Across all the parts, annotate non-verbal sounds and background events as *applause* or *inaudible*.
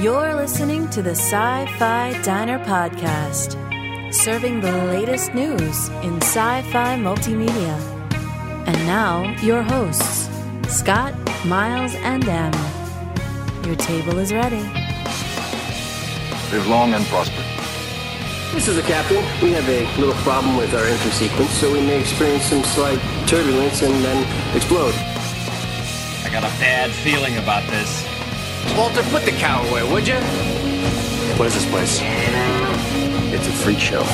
You're listening to the Sci Fi Diner Podcast, serving the latest news in sci fi multimedia. And now, your hosts, Scott, Miles, and Em. Your table is ready. Live long and prosper. This is the captain. We have a little problem with our entry sequence, so we may experience some slight turbulence and then explode. I got a bad feeling about this. Walter, put the cow away, would you? What is this place? It's a freak show.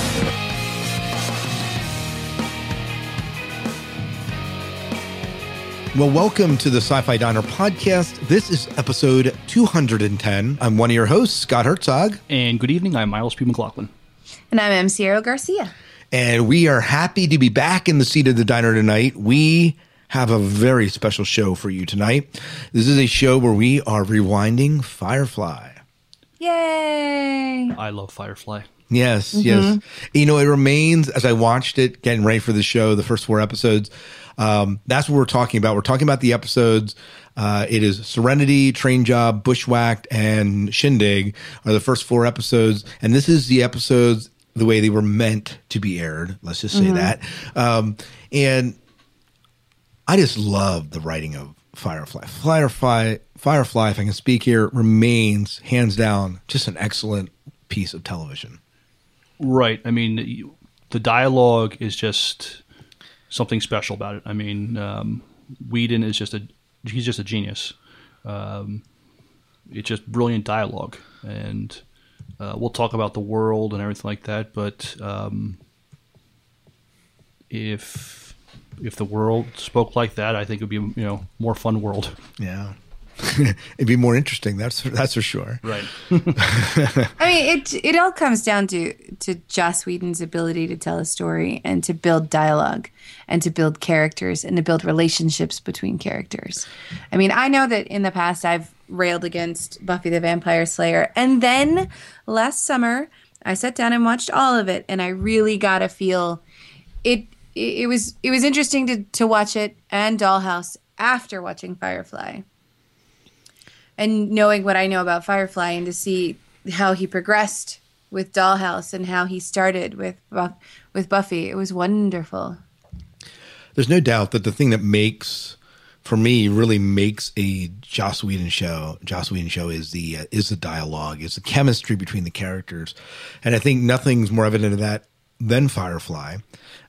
Well, welcome to the Sci Fi Diner podcast. This is episode 210. I'm one of your hosts, Scott Herzog, And good evening, I'm Miles P. McLaughlin. And I'm M. Sierra Garcia. and we are happy to be back in the seat of the diner tonight. We have a very special show for you tonight. This is a show where we are rewinding Firefly. Yay! I love Firefly. Yes, yes. You know, it remains as I watched it, getting ready for the show, the first four episodes. Um, that's what we're talking about. We're talking about the episodes. Uh, it is Serenity, Train Job, Bushwhacked, and Shindig are the first four episodes, and this is the episodes the way they were meant to be aired. Let's just say that. Um, and I just love the writing of Firefly. Firefly, Firefly, if I can speak here, remains hands down just an excellent piece of television. Right. I mean, the dialogue is just something special about it. I mean, um, Whedon is just a he's just a genius. Um, it's just brilliant dialogue, and uh, we'll talk about the world and everything like that. But um, if if the world spoke like that, I think it'd be you know more fun world. Yeah. *laughs* It'd be more interesting. That's that's for sure. Right. *laughs* I mean, it it all comes down to to Joss Whedon's ability to tell a story and to build dialogue and to build characters and to build relationships between characters. I mean, I know that in the past I've railed against Buffy the Vampire Slayer, and then last summer I sat down and watched all of it, and I really got a feel it. It was it was interesting to to watch it and Dollhouse after watching Firefly and knowing what I know about Firefly and to see how he progressed with Dollhouse and how he started with with Buffy, it was wonderful. There's no doubt that the thing that makes, for me, really makes a Joss Whedon show. Joss Whedon show is the uh, is the dialogue, is the chemistry between the characters, and I think nothing's more evident of that than Firefly.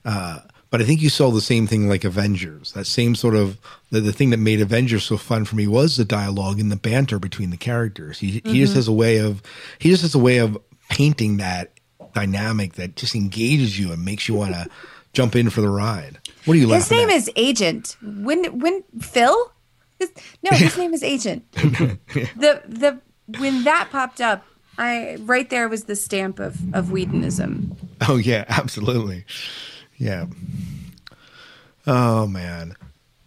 Uh, but I think you saw the same thing like Avengers. That same sort of the, the thing that made Avengers so fun for me was the dialogue and the banter between the characters. He he just mm-hmm. has a way of he just has a way of painting that dynamic that just engages you and makes you want to jump in for the ride. What are you like? His name at? is Agent. When when Phil? His, no, his name is Agent. *laughs* the the when that popped up, I right there was the stamp of of Whedonism. Oh yeah, absolutely. Yeah. Oh man.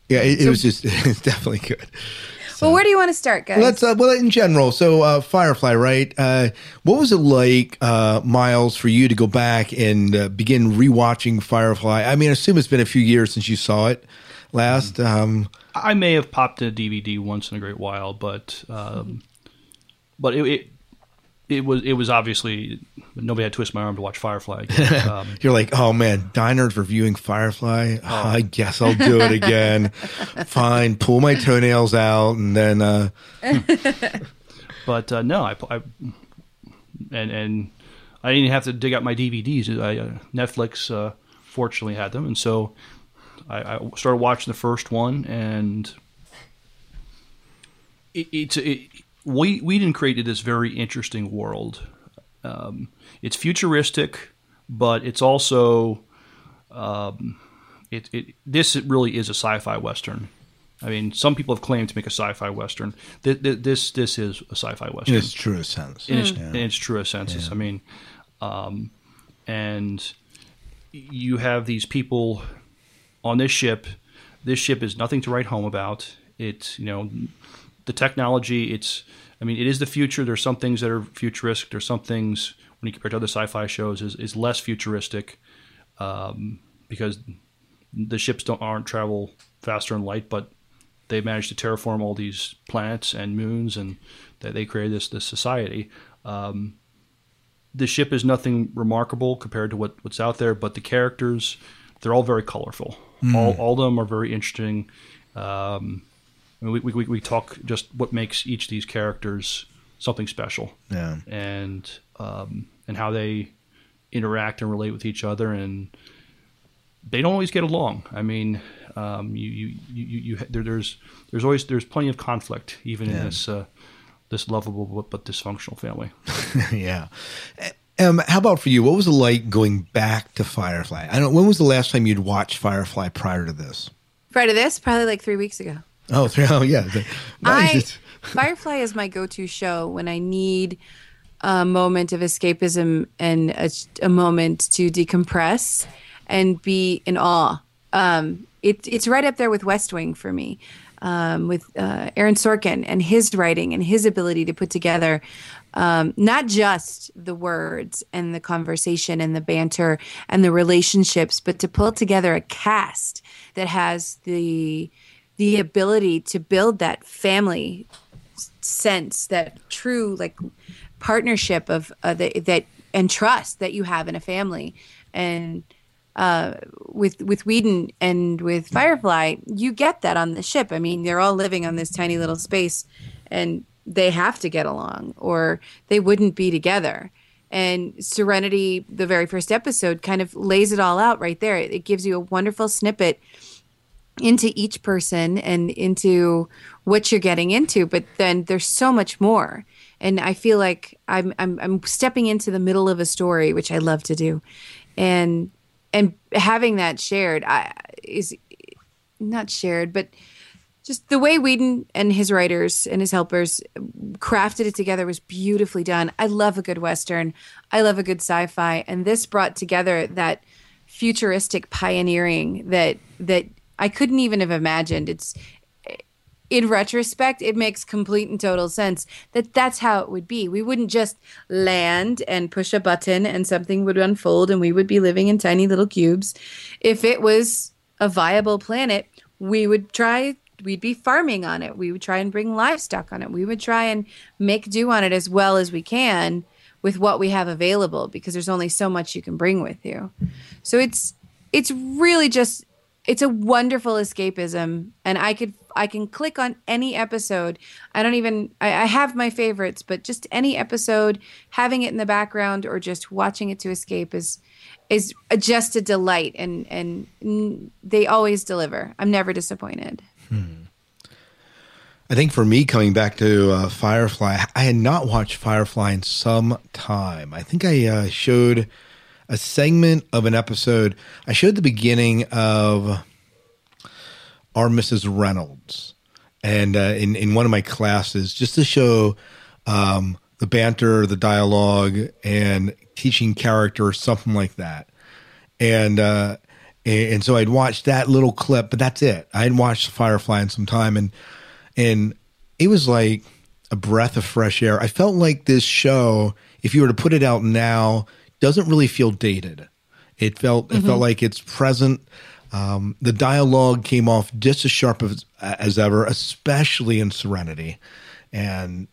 Yeah, it, it was just *laughs* it's definitely good. Well, where do you want to start, guys? Let's uh, well in general. So uh, Firefly, right? Uh, what was it like, uh, Miles, for you to go back and uh, begin rewatching Firefly? I mean, I assume it's been a few years since you saw it last. Um, I may have popped a DVD once in a great while, but um, but it, it it was it was obviously nobody had to twist my arm to watch Firefly. Again. *laughs* Um, you're like, oh man, Diners reviewing Firefly. Oh. I guess I'll do it again. *laughs* Fine, pull my toenails out, and then uh, *laughs* but uh, no, I, I and and I didn't have to dig out my DVDs. I, uh, Netflix uh, fortunately had them, and so I, I started watching the first one, and it, it's it, we Whedon created this very interesting world. Um, it's futuristic, but it's also um, it, it this really is a sci-fi western. I mean, some people have claimed to make a sci-fi western. Th- th- This this is a sci-fi western in its truest sense. in its, in its truest senses. I mean, um, and you have these people on this ship. This ship is nothing to write home about. It's you know the technology. It's I mean it is the future. There's some things that are futuristic. There's some things when you compare to other sci-fi shows is, is less futuristic um, because the ships don't aren't travel faster in light, but they managed to terraform all these planets and moons, and that they created this this society. Um, the ship is nothing remarkable compared to what, what's out there, but the characters, they're all very colorful. All, all of them are very interesting. Um, I mean, we, we, we talk just what makes each of these characters something special Yeah. and um, and how they interact and relate with each other, and they don't always get along. I mean, um, you you you, you, you there, there's there's always there's plenty of conflict even in this uh, this lovable but, but dysfunctional family. *laughs* yeah. Um, how about for you? What was it like going back to Firefly? I don't. When was the last time you'd watched Firefly prior to this? Prior to this, probably like three weeks ago. Oh, three, oh yeah. *laughs* I. Firefly is my go-to show when I need a moment of escapism and a, a moment to decompress and be in awe. Um, it, it's right up there with West Wing for me, um, with uh, Aaron Sorkin and his writing and his ability to put together um, not just the words and the conversation and the banter and the relationships, but to pull together a cast that has the the ability to build that family sense, that true like partnership of uh, the, that and trust that you have in a family, and uh, with with Whedon and with Firefly, you get that on the ship. I mean, they're all living on this tiny little space, and they have to get along, or they wouldn't be together. And Serenity, the very first episode, kind of lays it all out right there. It, it gives you a wonderful snippet into each person and into what you're getting into but then there's so much more and i feel like i'm i'm, I'm stepping into the middle of a story which i love to do and and having that shared I, is not shared but just the way Whedon and his writers and his helpers crafted it together was beautifully done. I love a good western. I love a good sci-fi, and this brought together that futuristic pioneering that that I couldn't even have imagined. It's in retrospect, it makes complete and total sense that that's how it would be. We wouldn't just land and push a button and something would unfold and we would be living in tiny little cubes. If it was a viable planet, we would try we'd be farming on it. We would try and bring livestock on it. We would try and make do on it as well as we can with what we have available because there's only so much you can bring with you. So it's it's really just it's a wonderful escapism and I could I can click on any episode. I don't even I, I have my favorites, but just any episode, having it in the background or just watching it to escape is is just a delight and and they always deliver. I'm never disappointed. I think for me, coming back to uh, Firefly, I had not watched Firefly in some time. I think I uh, showed a segment of an episode. I showed the beginning of Our Mrs. Reynolds, and uh, in in one of my classes, just to show um, the banter, the dialogue, and teaching character or something like that. And uh, and, so I'd watched that little clip, but that's it. I hadn't watched Firefly in some time, and and it was like a breath of fresh air. I felt like this show, if you were to put it out now, doesn't really feel dated. It felt it felt like it's present. Um, the dialogue came off just as sharp as, as ever, especially in Serenity, and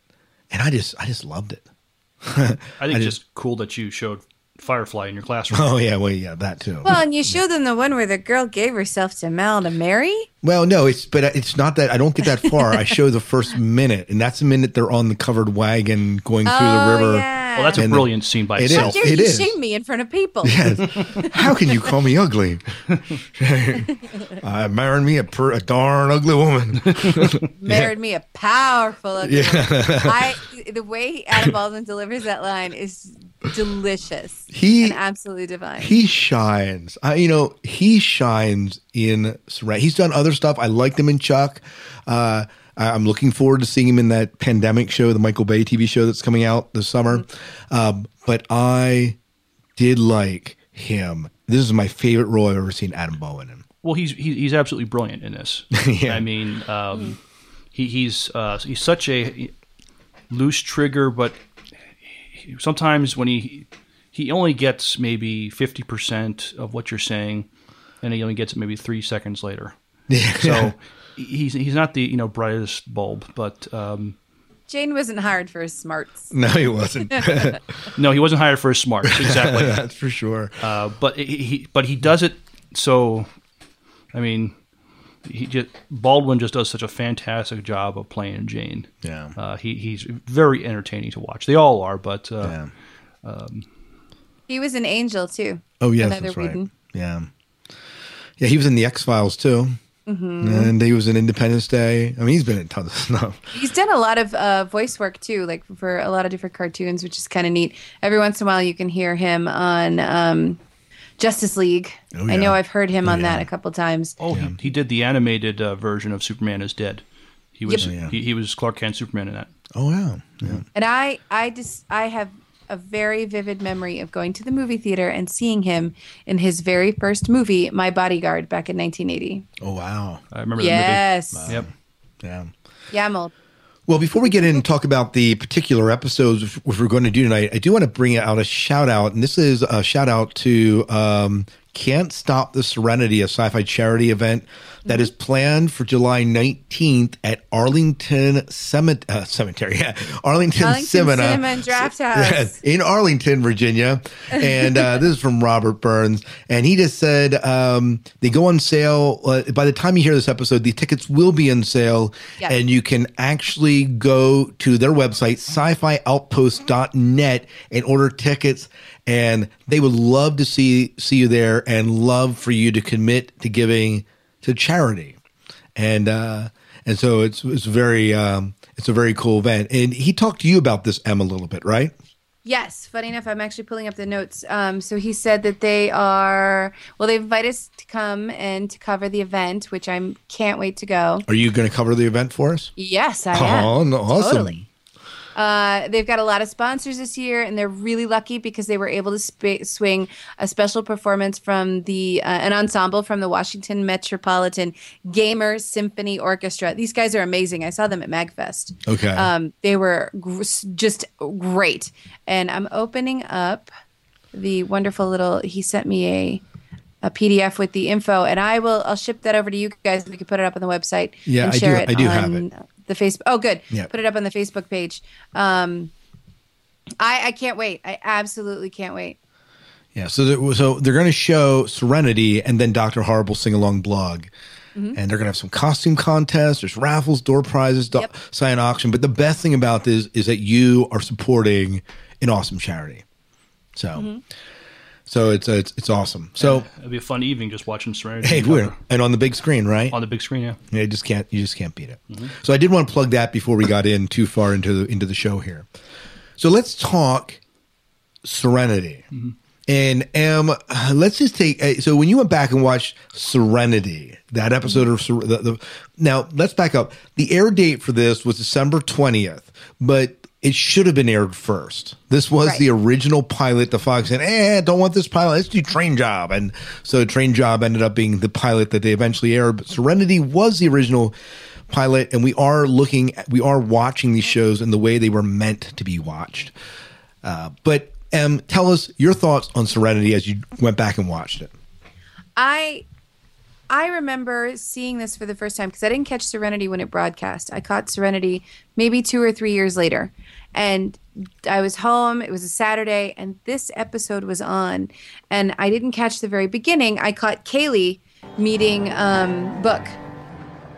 and I just I just loved it. *laughs* I think it's just cool that you showed Firefly in your classroom. Oh yeah, well yeah, that too. Well, and you showed them the one where the girl gave herself to Mal to marry. Well, no, it's but it's not that I don't get that far. I show the first minute, and that's the minute they're on the covered wagon going through the river. Oh, yeah. Well, that's a And the- brilliant scene by It How itself. is. dare It you is. shame me in front of people? Yes. *laughs* How can you call me ugly? *laughs* uh, marrying me a, per, a darn ugly woman. *laughs* Married me a powerful. ugly Yeah. woman. I the way Adam Baldwin delivers that line is delicious. He- and absolutely divine. he shines. I, you know, he shines in Serenity. He's done other stuff. I liked him in Chuck. Uh, I- I'm looking forward to seeing him in that pandemic show, the Michael Bay TV show that's coming out this summer. Um, but I did like him. This is my favorite role I've ever seen Adam Baldwin in. Well, he's he, he's absolutely brilliant in this. *laughs* Yeah. I mean, um, he, he's uh, he's such a loose trigger, but he- sometimes when he he only gets maybe fifty percent of what you're saying, and he only gets it maybe three seconds later. *laughs* Yeah. So he's he's not the you know brightest bulb, but um, Jayne wasn't hired for his smarts. *laughs* No, he wasn't. *laughs* no, he wasn't hired for his smarts exactly. That's for sure. Uh, but he, he but he does it so. I mean, he just Baldwin just does such a fantastic job of playing Jayne. Yeah. uh, he he's very entertaining to watch. They all are, but uh, yeah. He was an angel too. Oh yes, Another that's right. Whedon. Yeah, yeah. He was in the X Files too, Mm-hmm. and he was in Independence Day. I mean, he's been in tons of stuff. He's done a lot of uh, voice work too, like for a lot of different cartoons, which is kind of neat. Every once in a while, you can hear him on um, Justice League. Oh, I know. I've heard him Oh, on yeah. that a couple times. oh, he, he did the animated uh, version of Superman is Dead. He was Yep. Yeah. he, he was Clark Kent Superman in that. Oh yeah, yeah. And I, I just, I have a very vivid memory of going to the movie theater and seeing him in his very first movie, My Bodyguard, back in 1980. Oh wow, I remember Yes. that movie. Yep. yeah. Yeah, I'm old. Well, before we get in and talk about the particular episodes which- which we're going to do tonight, I do want to bring out a shout out, and this is a shout out to um, Can't Stop the Serenity, a sci fi charity event that is planned for July 19th at Arlington Cemet- uh, Cemetery, *laughs* yeah, Arlington, Arlington and Draft House. in Arlington, Virginia. And uh, this is from Robert Burns. And he just said um, they go on sale. Uh, by the time you hear this episode, the tickets will be on sale. Yeah. And you can actually go to their website, sci fi outpost.net, and order tickets. And they would love to see, see you there and love for you to commit to giving to charity and uh, and so it's it's very um, it's a very cool event. And he talked to you about this, Em, a little bit, right? Yes, funny enough, I'm actually pulling up the notes. Um, so he said that they are well, they invite us to come and to cover the event, which I can't wait to go. Are you going to cover the event for us? Yes, I am. Oh, no, awesome! Totally. Uh, they've got a lot of sponsors this year, and they're really lucky because they were able to sp- swing a special performance from the uh, an ensemble from the Washington Metropolitan Gamer Symphony Orchestra. These guys are amazing. I saw them at Magfest. Okay. Um, they were gr- just great, and I'm opening up the wonderful little. He sent me a a PDF with the info, and I will. I'll ship that over to you guys. We can put it up on the website. Yeah, and I do- share it I do on have it. The Facebook. Oh, good. Yeah. Put it up on the Facebook page. Um, I I can't wait. I absolutely can't wait. Yeah, so there, so they're going to show Serenity and then Doctor Horrible sing along blog, Mm-hmm. and they're going to have some costume contests. There's raffles, door prizes, do- Yep. silent auction. But the best thing about this is that you are supporting an awesome charity. So, Mm-hmm. So it's it's it's awesome. So It'll be a fun evening just watching Serenity hey, we're and on the big screen, right? on the big screen. Yeah. Yeah, you just can't you just can't beat it. So I did want to plug that before we got in too far into the into the show here. So let's talk Serenity. And um, let's just take. uh, So when you went back and watched Serenity, that episode of Ser- the, the now let's back up. The air date for this was December twentieth, but it should have been aired first. This was Right. the original pilot. The Fox said, "Eh, don't want this pilot. Let's do Train Job," and so Train Job ended up being the pilot that they eventually aired. But Serenity was the original pilot, and we are looking, we are watching these shows in the way they were meant to be watched. Uh, but um, tell us your thoughts on Serenity as you went back and watched it. I I remember seeing this for the first time because I didn't catch Serenity when it broadcast. I caught Serenity maybe two or three years later, and I was home. It was a Saturday, and this episode was on, and I didn't catch the very beginning. I caught Kaylee meeting um, Book.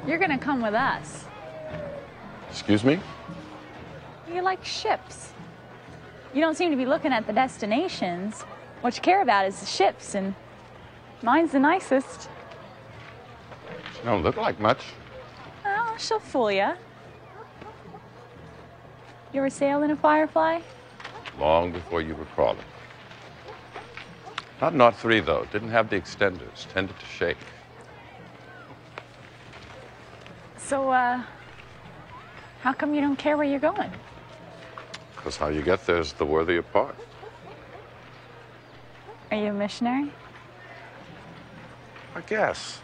You're gonna come with us. Excuse me? You like ships. You don't seem to be looking at the destinations. What you care about is the ships, and mine's the nicest. She don't look like much. Oh, she'll fool ya. You ever sail in a Firefly? Long before you were crawling. Not Knot 3, though. Didn't have the extenders. Tended to shake. So, uh, how come you don't care where you're going? Because how you get there is the worthier part. Are you a missionary? I guess.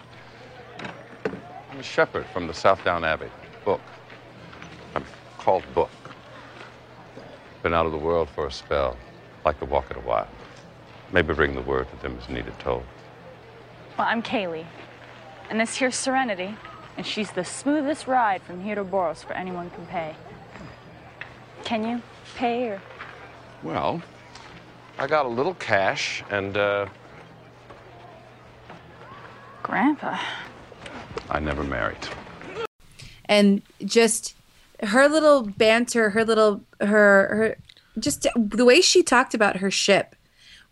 I'm a shepherd from the Southdown Abbey. Book. I'm called Book. Been out of the world for a spell. Like to walk it a while. Maybe bring the word to them as needed told. Well, I'm Kaylee. And this here's Serenity. and she's the smoothest ride from here to Boros for anyone can pay. Can you pay or Well, I got a little cash and uh, Grandpa? I never married. and just her little banter, her little her her just the way she talked about her ship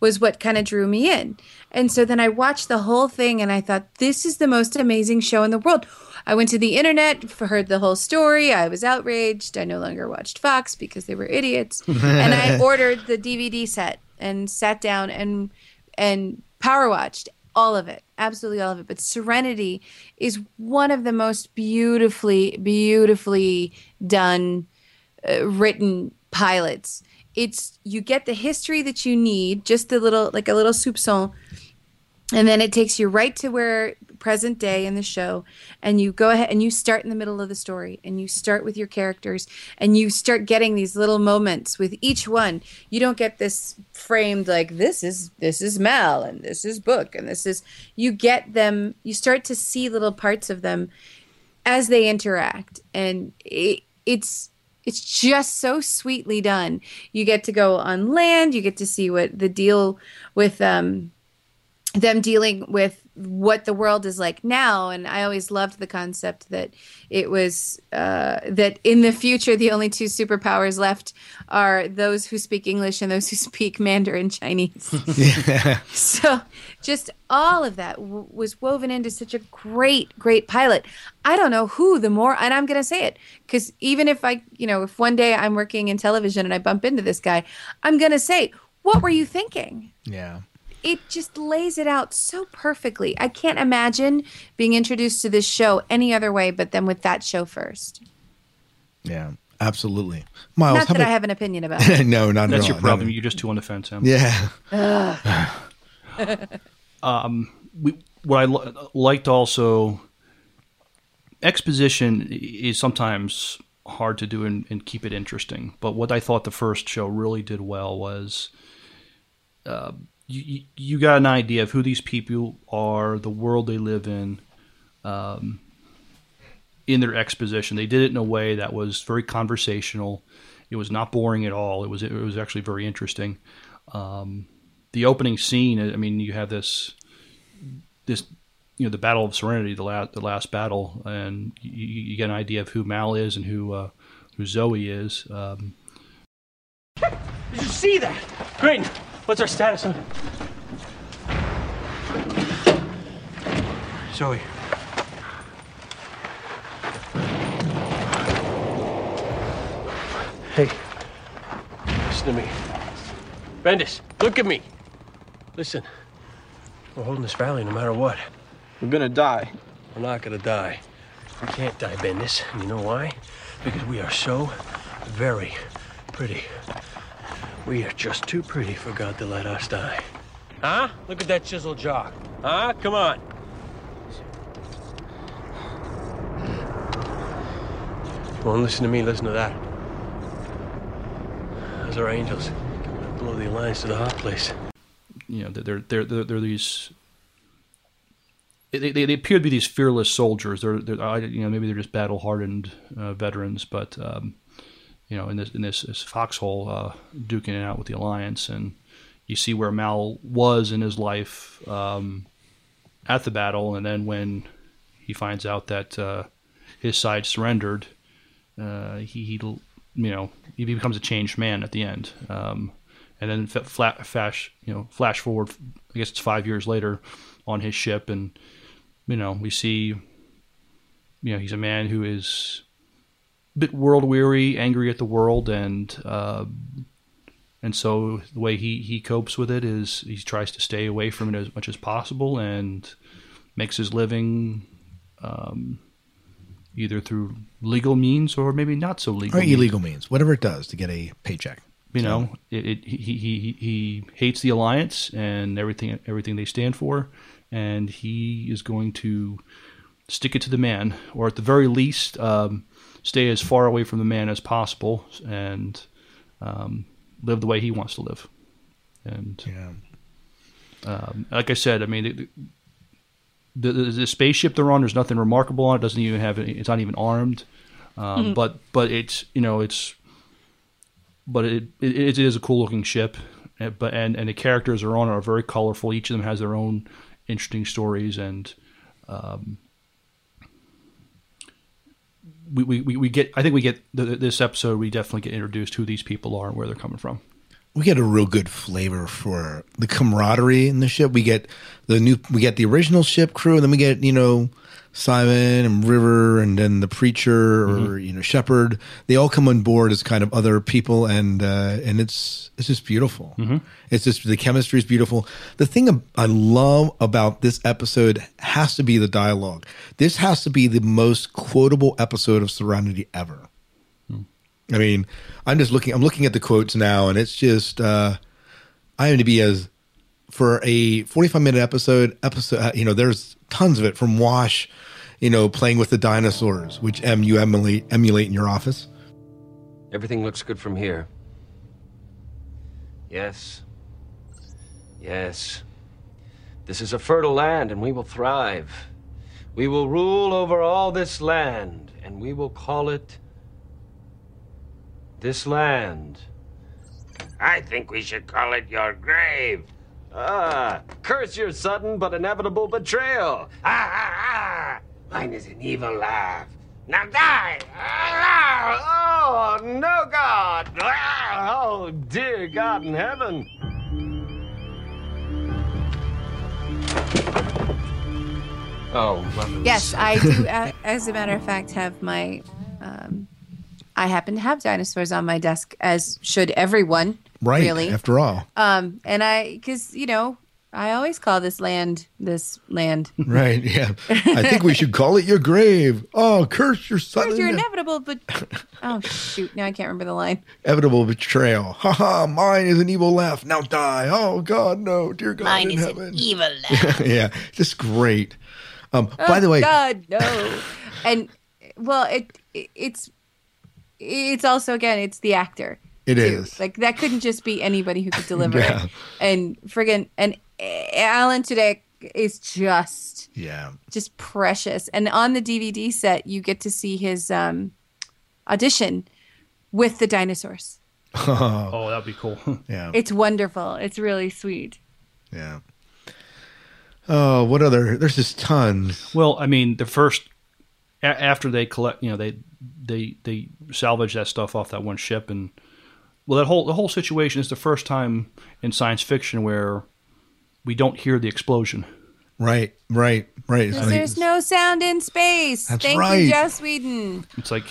was what kind of drew me in. And so then I watched the whole thing and I thought this is the most amazing show in the world. I went to the internet, heard the whole story. I was outraged. I no longer watched Fox because they were idiots. *laughs* and I ordered the DVD set and sat down and and power watched all of it absolutely all of it. But serenity is one of the most beautifully beautifully done uh, written pilots. It's you get the history that you need just a little like a little soupçon and then it takes you right to where present day in the show and you go ahead and you start in the middle of the story and you start with your characters and you start getting these little moments with each one. You don't get this framed like this is this is mal and this is book and this is you get them you start to see little parts of them as they interact and it, it's it's just so sweetly done. You get to go on land you get to see what the deal with um them dealing with what the world is like now and i always loved the concept that it was uh, that in the future the only two superpowers left are those who speak english and those who *laughs* speak mandarin chinese. *laughs* *laughs* So just all of that w- was woven into such a great great pilot. I don't know who the more and i'm going to say it because even if i you know if one day i'm working in television and i bump into this guy i'm going to say what were you thinking? Yeah. It just lays it out so perfectly. I can't imagine being introduced to this show any other way but then with that show first. Yeah. Absolutely. Miles, Not how that I have an opinion about *laughs* it. no, not That's at your all. problem. No. You're just too on the fence, Em. Yeah. *laughs* um, we, what I li- liked also, exposition is sometimes hard to do and, and keep it interesting. But what I thought the first show really did well was uh, you, you- got an idea of who these people are, the world they live in, um, in their exposition. They did it in a way that was very conversational. It was not boring at all. It was it was actually very interesting. Um, the opening scene, I mean, you have this this you know the battle of serenity the last the last battle and you, you get an idea of who mal is and who uh, who zoe is um, Did you see that? Great. What's our status on? Zoe. Hey. Listen to me. Bendis, look at me. Listen. We're holding this valley no matter what. We're gonna die. We're not gonna die. We can't die, Bendis. And you know why? Because we are so very pretty. We are just too pretty for God to let us die. Huh? Look at that chiseled jaw. Huh? Come on. You won't listen to me, listen to that. Those are angels. Coming to blow the alliance to the hot place. you know they're they're they're, they're these they, they, they appear to be these fearless soldiers. They're, they're I- you know maybe they're just battle hardened uh, veterans, but um, you know in this in this, this foxhole uh, duking it out with the alliance, and you see where Mal was in his life um, at the battle, and then when he finds out that uh, his side surrendered, uh, he, he you know he becomes a changed man at the end. Um, and then fa- fla- flash you know flash forward I guess it's five years later on his ship and you know we see you know he's a man who is bit world weary angry at the world and uh, and so the way he he copes with it is he tries to stay away from it as much as possible and makes his living um, either through legal means or maybe not so legal Or means illegal means, whatever it does to get a paycheck. you know it, it he, he he he hates the alliance and everything everything they stand for and he is going to stick it to the man or at the very least um, stay as far away from the man as possible and um, live the way he wants to live and Yeah. um, like I said I mean the, the, the spaceship they're on. There's nothing remarkable on it. Doesn't even have. It's not even armed. Um, Mhm. But but it's you know it's but it it, it is a cool looking ship. Uh, But and and the characters are on are very colorful. Each of them has their own interesting stories and. Um, we, we, we get I think we get th- this episode we definitely get introduced who these people are and where they're coming from. we get a real good flavor for the camaraderie in the ship. We get the new, we get the original ship crew, and then we get you know Simon and River, and then the preacher or you know Shepherd. They all come on board as kind of other people, and uh, and it's it's just beautiful. It's just the chemistry is beautiful. The thing I love about this episode has to be the dialogue. This has to be the most quotable episode of Serenity ever. I mean, I'm just looking. I'm looking at the quotes now, and it's just uh, I am to be as for a 45 minute episode. Episode, uh, you know, there's tons of it from Wash, you know, playing with the dinosaurs, which M you emulate emulate in your office. Everything looks good from here. Yes. Yes. This is a fertile land, and we will thrive. We will rule over all this land, and we will call it this land. I think we should call it your grave. Ah, curse your sudden but inevitable betrayal. Ah, ah, ah. Mine is an evil laugh. Now die! Ah, oh, no, God! Ah, oh, dear God in heaven! Oh, well, Yes, I do. uh, As a matter of fact, have my. Um, I happen to have dinosaurs on my desk, as should everyone. Right. Really. After all. Um, and I, because you know, I always call this land this land. *laughs* Right. Yeah. I think we should call it your grave. Oh, curse your son. You're *laughs* inevitable, but oh shoot! Now I can't remember the line. Inevitable betrayal. Ha ha. Mine is an evil laugh. Now die. Oh God, no, dear God Mine in is heaven. an evil *laughs* laugh. yeah. Just great. Um, Oh, by the way, God no. and well, it, it it's it's also again it's the actor. It It is. is like that couldn't just be anybody who could *laughs* deliver Yeah. it. And friggin' and Alan Tudyk is just yeah. just precious. And on the DVD set, you get to see his um, audition with the dinosaurs. *laughs* Oh, that'd be cool. *laughs* yeah. It's wonderful. It's really sweet. Yeah. Oh, what other? There's just tons. Well, I mean, the first a- after they collect, you know, they they they salvage that stuff off that one ship, and well, that whole the whole situation is the first time in science fiction where we don't hear the explosion. Right, right, right. It's 'Cause like- there's no sound in space. That's Thank right. you, Joss Whedon. It's like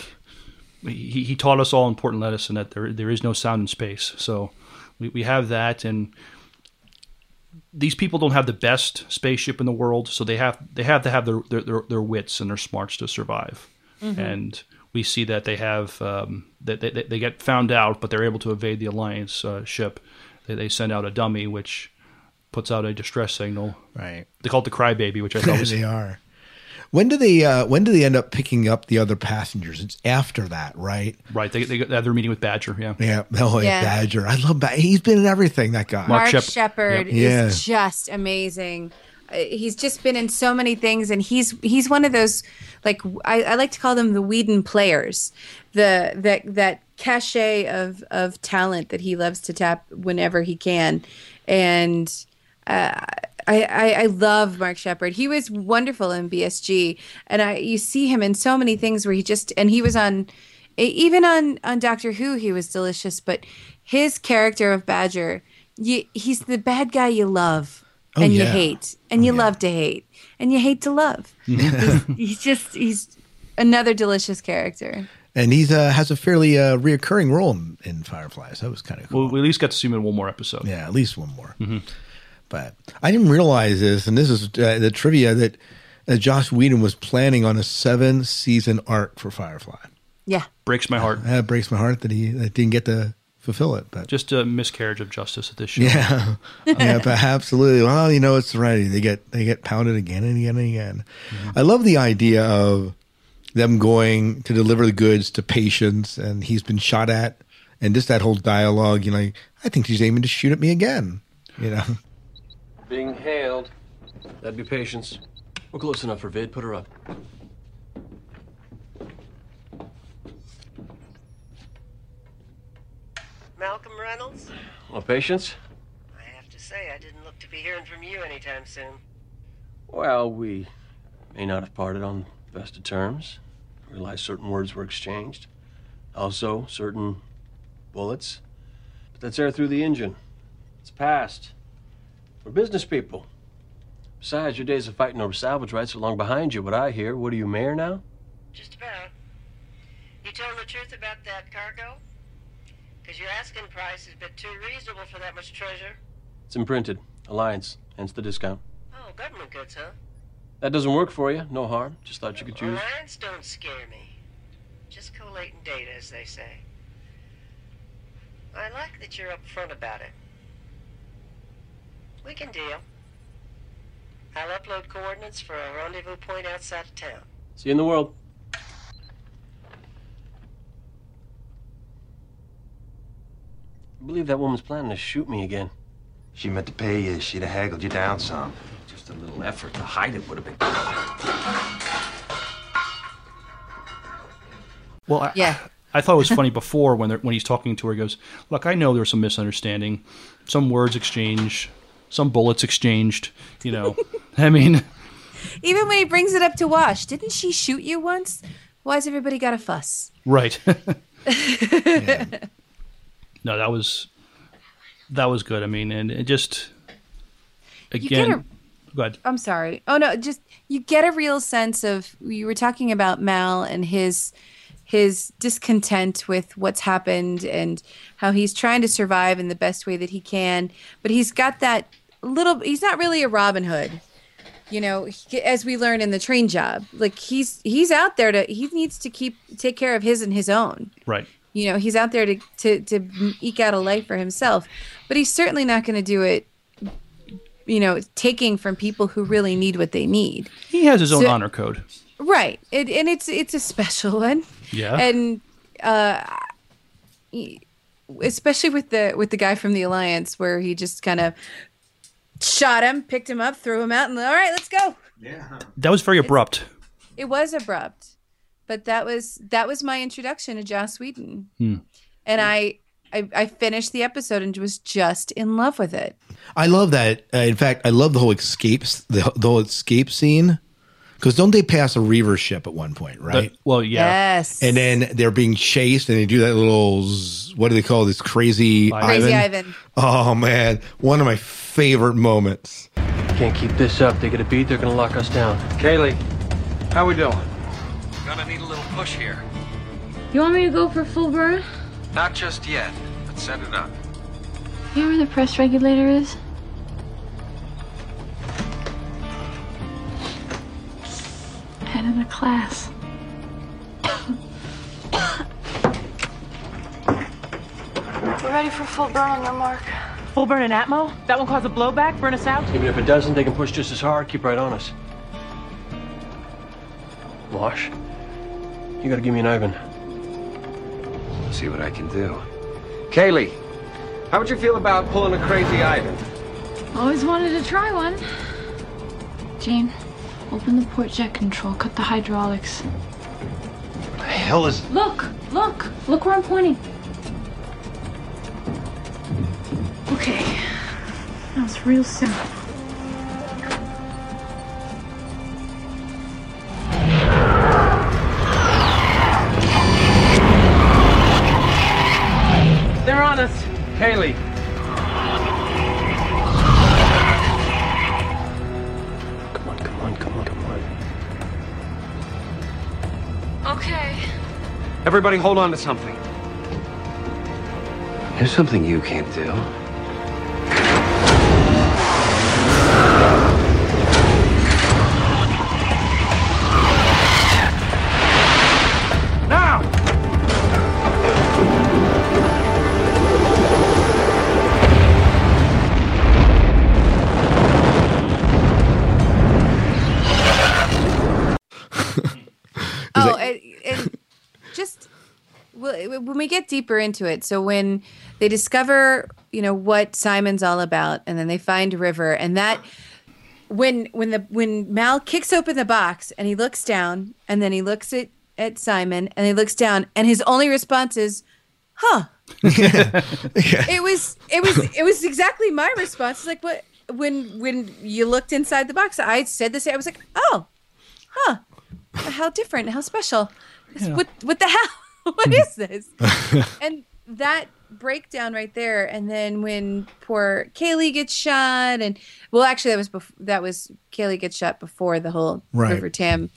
he, he taught us all important lesson that there there is no sound in space. So we, we have that, and these people don't have the best spaceship in the world, so they have they have to have their their, their, their wits and their smarts to survive. Mhm. And we see that they have um, that they, they, they get found out, but they're able to evade the alliance uh, ship. They, they send out a dummy, which puts out a distress signal. Right. They call it the crybaby, which I thought was *laughs* they are. When do they? Uh, when do they end up picking up the other passengers? It's after that, right? right. They, they have their meeting with Badger. Yeah. Yeah. *laughs* Oh, yeah. Yeah. Badger. I love Badger. He's been in everything. That guy. Mark, Shep- Sheppard Yep. Yeah. is just amazing. Uh, He's just been in so many things, and he's he's one of those like I, I like to call them the Whedon players, the that that cachet of of talent that he loves to tap whenever he can, and uh, I, I I love Mark Sheppard. He was wonderful in BSG, and I you see him in so many things where he just and he was on even on on Doctor Who he was delicious, but his character of Badger, you, he's the bad guy you love Oh, and you hate, and you love to hate, and you hate to love. *laughs* he's, he's just he's another delicious character. And he's uh, has a fairly uh, reoccurring role in, in Fireflies. That was kind of cool. Well, we at least got to see him in one more episode. Yeah, at least one more. But I didn't realize this, and this is uh, the trivia that uh, Joss Whedon was planning on a seven season arc for Firefly. Yeah, Breaks my heart. That breaks my heart that he that didn't get to fulfill it. But Just a miscarriage of justice at this show. yeah, *laughs* yeah, but absolutely. Well, you know, it's right. They get they get pounded again and again and again. I love the idea of them going to deliver the goods to Patience, and he's been shot at, and just that whole dialogue. You know, I think she's aiming to shoot at me again. You know, Being hailed. That'd be Patience. We're close enough for vid. Put her up. Malcolm Reynolds? Well, Patience? I have to say, I didn't look to be hearing from you anytime soon. Well, we may not have parted on the best of terms. I realize certain words were exchanged. Also, certain bullets. But that's air through the engine. It's past. We're business people. Besides, your days of fighting over salvage rights are long behind you. What I hear, what are you, mayor now? Just about. You telling the truth about that cargo? Because your asking price is a bit too reasonable for that much treasure. It's imprinted. Alliance. Hence the discount. Oh, government goods, huh? That doesn't work for you. No harm. Just thought you could choose. Alliance don't scare me. Just collating data, as they say. I like that you're upfront about it. We can deal. I'll upload coordinates for a rendezvous point outside of town. See you in the world. I believe that woman's planning to shoot me again. She meant to pay you. She'd have haggled you down some. Just a little effort to hide it would have been. Well, I, Yeah. I thought it was funny *laughs* before when when he's talking to her. He goes, "Look, I know there's some misunderstanding, some words exchanged, some bullets exchanged. You know, *laughs* I mean, Even when he brings it up to Wash, didn't she shoot you once? Why's everybody got a fuss? right? *laughs* No, that was that was good. I mean, and it just again, a- go ahead. I'm sorry. Oh no, just you get a real sense of you were talking about Mal and his his discontent with what's happened and how he's trying to survive in the best way that he can, but he's got that little he's not really a Robin Hood. You know, he- as we learn in the train job, like he's he's out there to he needs to keep take care of his and his own. Right. You know, he's out there to to to eke out a life for himself, but he's certainly not going to do it you know, taking from people who really need what they need. He has his own So- honor code. Right. It, and it's it's a special one. Yeah. And uh especially with the with the guy from the alliance where he just kind of shot him, picked him up, threw him out and all right, let's go. Yeah, that was very abrupt. It was abrupt. But that was that was my introduction to Joss Whedon. Hmm. And I, I I finished the episode and was just in love with it. I love that. Uh, in fact, I love the whole escape the, the whole escape scene because don't they pass a reaver ship at one point, right? But- well, yeah. Yes. and then they're being chased, and they do that little what do they call this crazy Crazy Ivan? Ivan. Oh man, one of my favorite moments. Can't keep this up. They get a beat, they're gonna lock us down. Kaylee, how we doing? Gonna need a little push here. You want me to go for full burn? Not just yet, but set it up. You know where the press regulator is? Head of the class. We're ready for full burn on your mark. Full burn and Atmo? That one cause a blowback? Burn us out? Even if it doesn't, they can push just as hard. Keep right on us. Wash, you gotta give me an Ivan. See what I can do. Kaylee, how would you feel about pulling a crazy Ivan? Always wanted to try one. Jayne, open the port jet control, cut the hydraulics. What the hell is. Look, look, look where I'm pointing. Okay, that was real simple. Everybody hold on to something. There's something you can't do. We get deeper into it, so when they discover, you know, what Simon's all about, and then they find River, and that when when the when Mal kicks open the box and he looks down and then he looks at at Simon and he looks down and his only response is, "Huh." It was it was it was exactly my response. It's like what when when you looked inside the box, I said the same. I was like, "Oh, huh, how different, how special. What what the hell? *laughs* what is mm-hmm. this?" *laughs* and that breakdown right there and then when poor Kaylee gets shot and well actually that was bef- that was Kaylee gets shot before the whole Right. River Tam.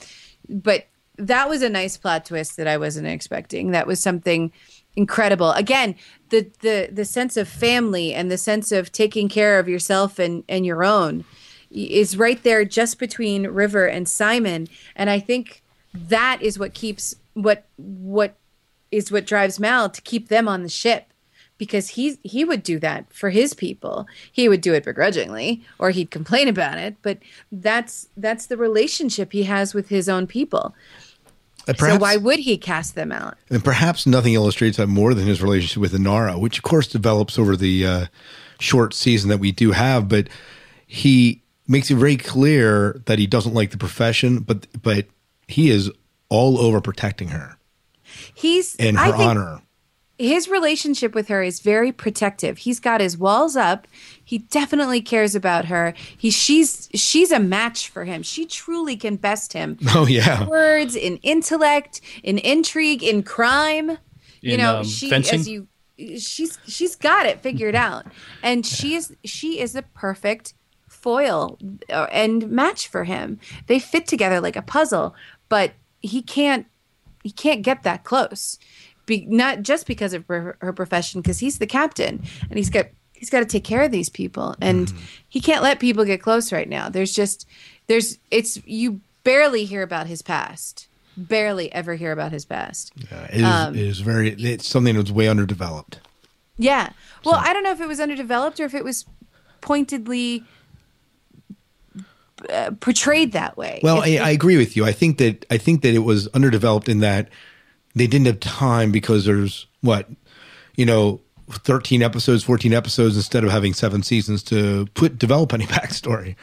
But that was a nice plot twist that I wasn't expecting. That was something incredible. Again the the the sense of family and the sense of taking care of yourself and and your own is right there just between River and Simon. And I think that is what keeps what what is what drives Mal to keep them on the ship because he he would do that for his people. He would do it begrudgingly or he'd complain about it, but that's that's the relationship he has with his own people. Uh, so why would he cast them out? And perhaps nothing illustrates that more than his relationship with Inara, which of course develops over the uh, short season that we do have. But he makes it very clear that he doesn't like the profession, but but he is all over protecting her He's and her I think honor. his relationship with her is very protective. He's got his walls up. He definitely cares about her. He she's she's a match for him. She truly can best him. *laughs* Oh, yeah. In words, in intellect, in intrigue, in crime. you know, um, she fencing? as you she's she's got it figured out. And she is she is the perfect foil uh, and match for him. They fit together like a puzzle, but he can't he can't get that close. Be, not just because of her, her profession, because he's the captain and he's got he's got to take care of these people, and he can't let people get close right now. There's just there's it's you barely hear about his past, barely ever hear about his past. It is, Um, it is very. It's something that's way underdeveloped. Yeah. Well, I don't know if it was underdeveloped or if it was pointedly uh, portrayed that way. Well, I, I agree with you. I think that I think that it was underdeveloped in that they didn't have time because there's what you know, thirteen episodes, fourteen episodes instead of having seven seasons to put develop any *laughs* backstory.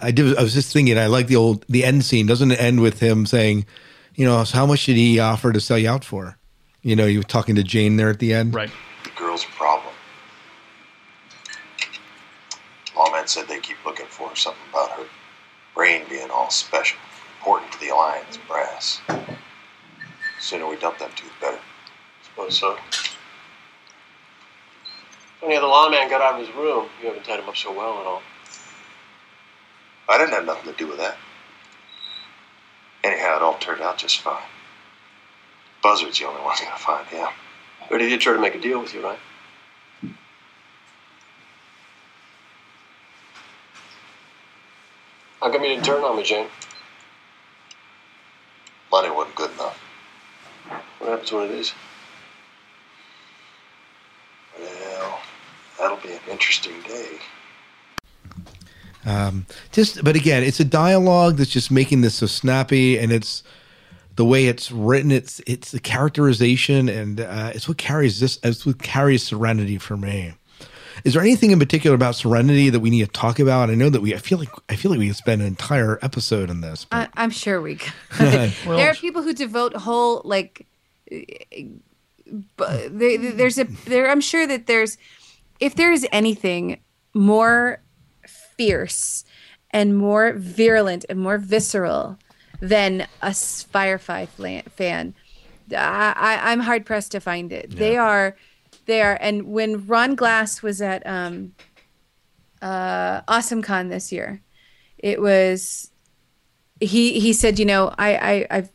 I did. I was just thinking. I like the old the end scene. Doesn't it end with him saying, you know, so how much did he offer to sell you out for? You know, you were talking to Jayne there at the end, right? The girl's a problem. Lawmen said they keep looking for something about her brain being all special, important to the Alliance brass. The sooner we dump them two, the better. Suppose so. Funny how the lawman got out of his room. You haven't tied him up so well at all. I didn't have nothing to do with that. Anyhow, it all turned out just fine. Buzzard's the only one gonna find him. Did he try to make a deal with you, right? How come you didn't turn on me, Jayne? Money wasn't good enough. What happens when it is? Well, that'll be an interesting day. Um, just, but again, it's a dialogue that's just making this so snappy, and it's the way it's written. It's it's the characterization, and uh, it's what carries this. It's what carries Serenity for me. Is there anything in particular about Serenity that we need to talk about? I know that we. I feel like I feel like we could spend an entire episode on this. I, I'm sure we could. Well- *laughs* there are people who devote whole like. bu- there- There's a there. I'm sure that there's, if there is anything more fierce and more virulent and more visceral than a Firefly fan, I, I, I'm hard pressed to find it. They are, they are. And when Ron Glass was at um, uh, Awesome Con this year, it was he he said, you know, I, I I've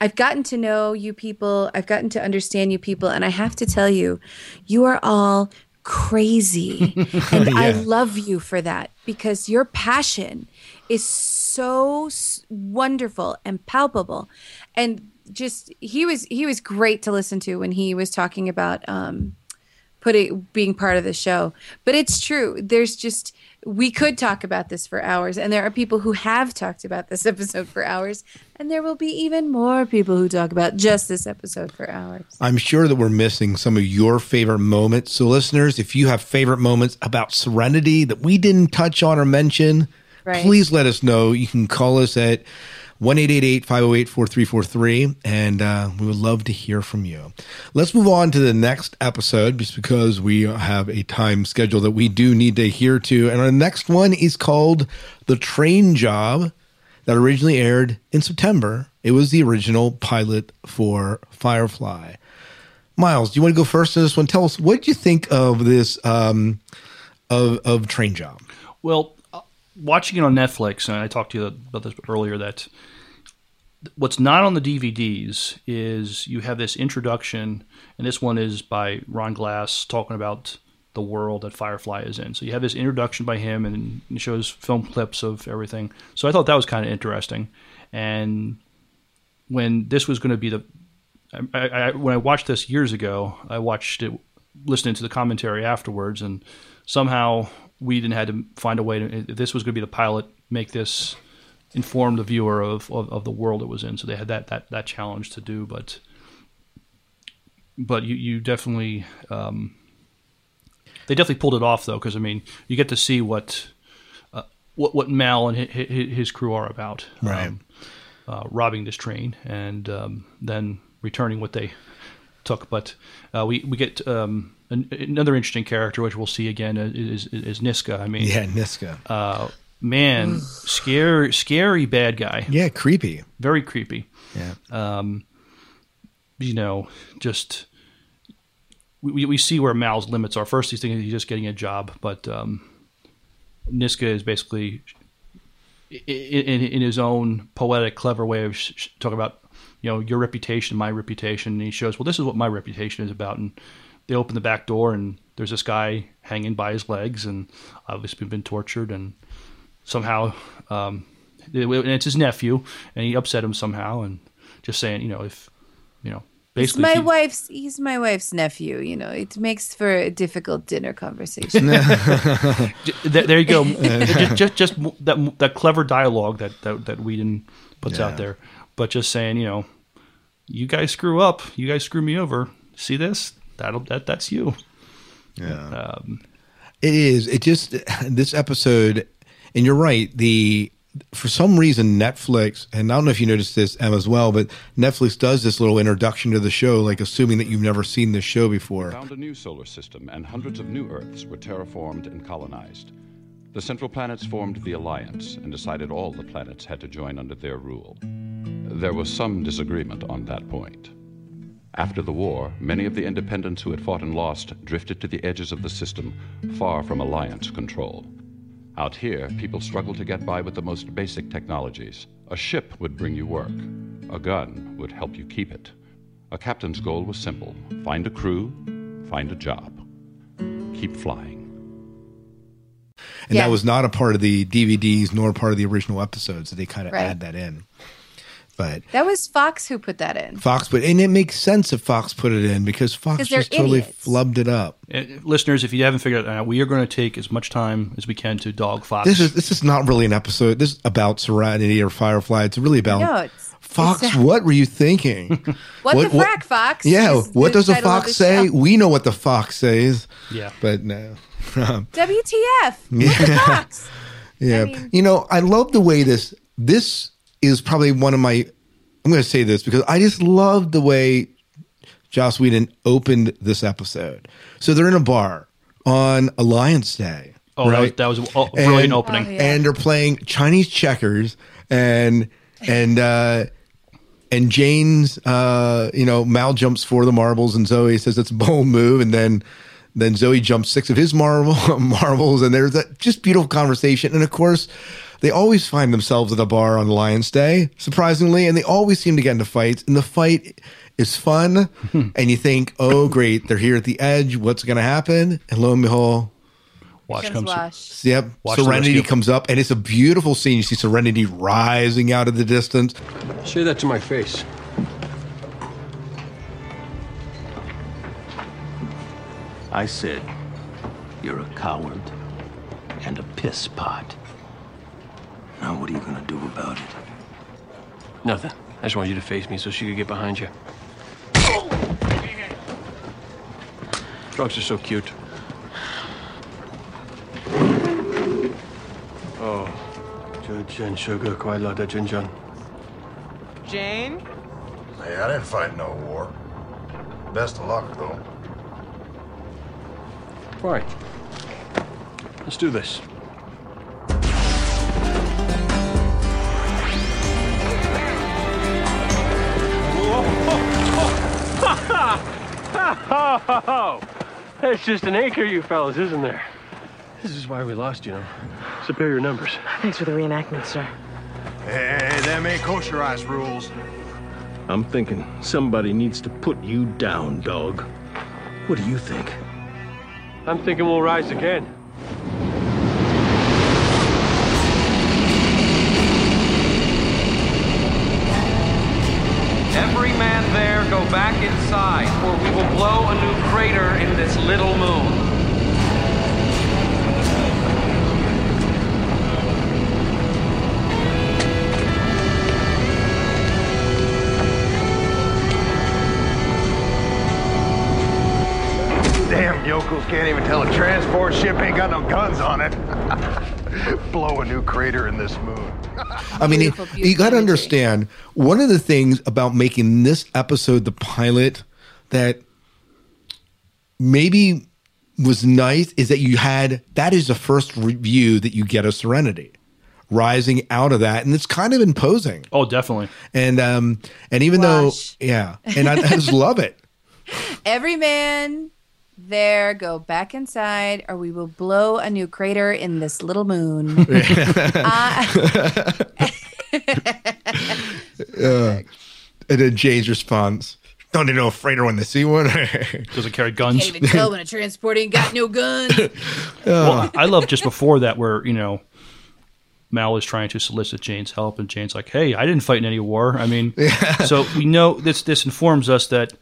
I've gotten to know you people, I've gotten to understand you people, and I have to tell you, you are all crazy. *laughs* and I love you for that because your passion is so s- wonderful and palpable. And just he was he was great to listen to when he was talking about um putting being part of the show. But it's true. There's just we could talk about this for hours, and there are people who have talked about this *laughs* episode for hours, and there will be even more people who talk about just this episode for hours. I'm sure that we're missing some of your favorite moments. So, listeners, if you have favorite moments about Serenity that we didn't touch on or mention, Right. please let us know. You can call us at 1 508 4343, and uh, we would love to hear from you. Let's move on to the next episode just because we have a time schedule that we do need to adhere to. And our next one is called The Train Job that originally aired in September. It was the original pilot for Firefly. Miles, do you want to go first on this one? Tell us what you think of this um, of of Train Job. Well, uh, watching it on Netflix, and I talked to you about this earlier, that what's not on the DVDs is you have this introduction, and this one is by Ron Glass talking about the world that Firefly is in. So you have this introduction by him, and it shows film clips of everything. So I thought that was kind of interesting. And when this was going to be the, I, I, when I watched this years ago, I watched it listening to the commentary afterwards, and somehow Whedon had to find a way to. This was going to be the pilot, make this inform the viewer of, of, of the world it was in. So they had that that that challenge to do, but but you you definitely um, they definitely pulled it off though, because I mean you get to see what. Uh, what, what Mal and his, his crew are about, Right. Um, uh, robbing this train and um, then returning what they took. But uh, we we get um, an, another interesting character, which we'll see again, uh, is, is, is Niska. I mean, Yeah, Niska. Uh, man, scary, scary bad guy. Yeah, creepy. Very creepy. Yeah. Um, you know, just we, we see where Mal's limits are. First, he's thinking he's just getting a job, but um, Niska is basically in, in, in his own poetic, clever way of sh- sh- talking about, you know, your reputation, my reputation. And he shows, well, this is what my reputation is about. And they open the back door, and there's this guy hanging by his legs, and obviously been tortured, and somehow, um, and it's his nephew, and he upset him somehow, and just saying, you know, if, you know, He's basically, my if you- wife's. He's my wife's nephew. You know, it makes for a difficult dinner conversation. *laughs* *laughs* There, there you go. *laughs* just, just just that that clever dialogue that that, that Whedon puts Yeah. out there, but just saying, you know, you guys screw up, you guys screw me over. See this? That'll that that's you. Yeah. Um, It is. It just this episode, and you're right. The for some reason Netflix, and I don't know if you noticed this Em as well, but Netflix does this little introduction to the show, like assuming that you've never seen this show before. found a new solar system, and hundreds of new Earths were terraformed and colonized. The central planets formed the Alliance and decided all the planets had to join under their rule. There was some disagreement on that point. After the war, many of the independents who had fought and lost drifted to the edges of the system, far from Alliance control. Out here, people struggled to get by with the most basic technologies. A ship would bring you work, a gun would help you keep it. A captain's goal was simple find a crew, find a job, keep flying. And Yeah. that was not a part of the DVDs nor part of the original episodes. They kind of Right. add that in. But that was Fox who put that in. Fox put, and it makes sense if Fox put it in because Fox they're just totally idiots. flubbed it up. uh, listeners, if you haven't figured it out, we are going to take as much time as we can to dog Fox. This is this is not really an episode. This is about Serenity or Firefly. It's really about No, it's Fox. it's- what were you thinking? *laughs* What, the frack, Fox? Yeah, is what the does the fox say? show. We know what the fox says. Yeah. But no. *laughs* WTF? *laughs* Yeah. Fox. yeah. mean- you know, I love the way this this is probably one of my I'm going to say this because I just love the way Joss Whedon opened this episode. So they're in a bar on Alliance Day. Oh, that was- that was a- a brilliant opening. Oh, yeah. And they're playing Chinese checkers and and uh and Jayne's uh you know Mal jumps for the marbles and Zoe says it's a bold move and then then Zoe jumps six of his marble *laughs* marbles and there's that just beautiful conversation and of course they always find themselves at a bar on Lions Day surprisingly and they always seem to get into fights and the fight is fun *laughs* and you think oh great they're here at the edge what's going to happen and lo and behold Watch Comes comes. Wash. Yep. Watch Serenity comes up, and it's a beautiful scene. You see Serenity rising out of the distance. Say that to my face. I said, you're a coward and a piss pot. Now, what are you gonna do about it? Nothing. I just want you to face me so she could get behind you. Drugs are so cute. Oh, Jen Sugar, quite like that Jin Jun. Jayne? Hey, I didn't fight no war. Best of luck, though. Right. Let's do this. *laughs* That's just an anchor, you fellas, isn't there? This is why we lost, you know. Superior numbers. Thanks for the reenactment, sir. Hey, them ain't kosherized rules. I'm thinking somebody needs to put you down, dog. What do you think? I'm thinking we'll rise again. Every man there go back inside, or we will blow a new crater in this little moon. Damn yokels can't even tell a transport ship ain't got no guns on it. *laughs* Blow a new crater in this moon. I mean, you, you got to understand one of the things about making this episode the pilot that maybe was nice is that you had that is the first review that you get of Serenity rising out of that and it's kind of imposing Oh, definitely. and um and even Wash. though yeah and I, I just love it *laughs* Every man there go back inside, or we will blow a new crater in this little moon. *laughs* Uh, *laughs* uh, and then Jayne's response don't they know a freighter when they see one *laughs* Doesn't carry guns? can't guns. even tell when a transport ain't got no guns. well, I love just before that where you know Mal is trying to solicit Jayne's help, and Jayne's like, "Hey, I didn't fight in any war." I mean, so we know this. This informs us that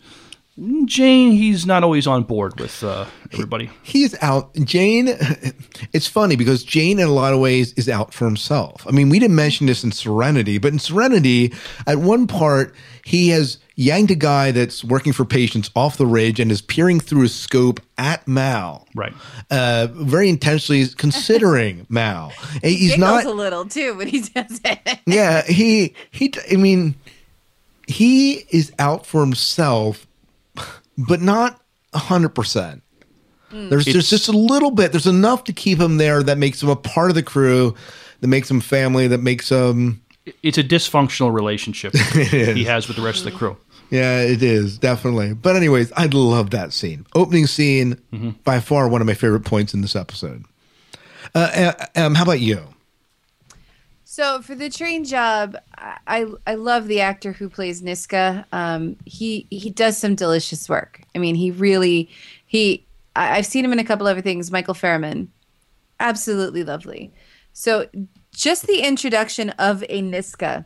Jayne, he's not always on board with uh, everybody. he's out jayne *laughs* it's funny because jayne in a lot of ways is out for himself i mean we didn't mention this in serenity but in serenity at one part he has yanked a guy that's working for Patience off the ridge and is peering through his scope at mal right uh, very intentionally considering *laughs* mal he's Giggles not a little too when he does it. yeah, he he. I mean, he is out for himself, but not hundred percent. Hmm. There's there's just a little bit. There's enough to keep him there that makes him a part of the crew, that makes him family, that makes him. It's a dysfunctional relationship *laughs* he has with the rest of the crew. Yeah, it is definitely. But anyways, I love that scene. Opening scene, Mm-hmm. by far one of my favorite points in this episode. Uh, uh, um, how about you? So for the train job, I I love the actor who plays Niska. Um, he he does some delicious work. I mean, he really he. I, I've seen him in a couple other things. Michael Fairman, absolutely lovely. So just the introduction of a Niska.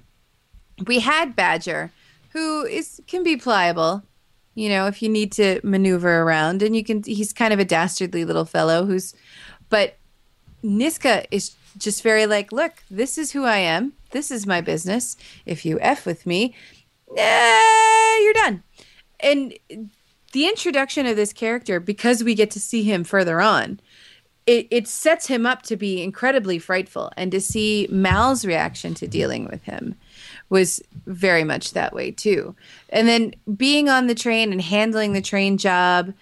We had Badger, who is can be pliable, you know, if you need to maneuver around, and you can. He's kind of a dastardly little fellow who's, but Niska is just very like, look, this is who I am. This is my business. If you F with me, eh, you're done. And the introduction of this character, because we get to see him further on, it, it sets him up to be incredibly frightful. And to see Mal's reaction to dealing with him was very much that way too. And then being on the train and handling the train job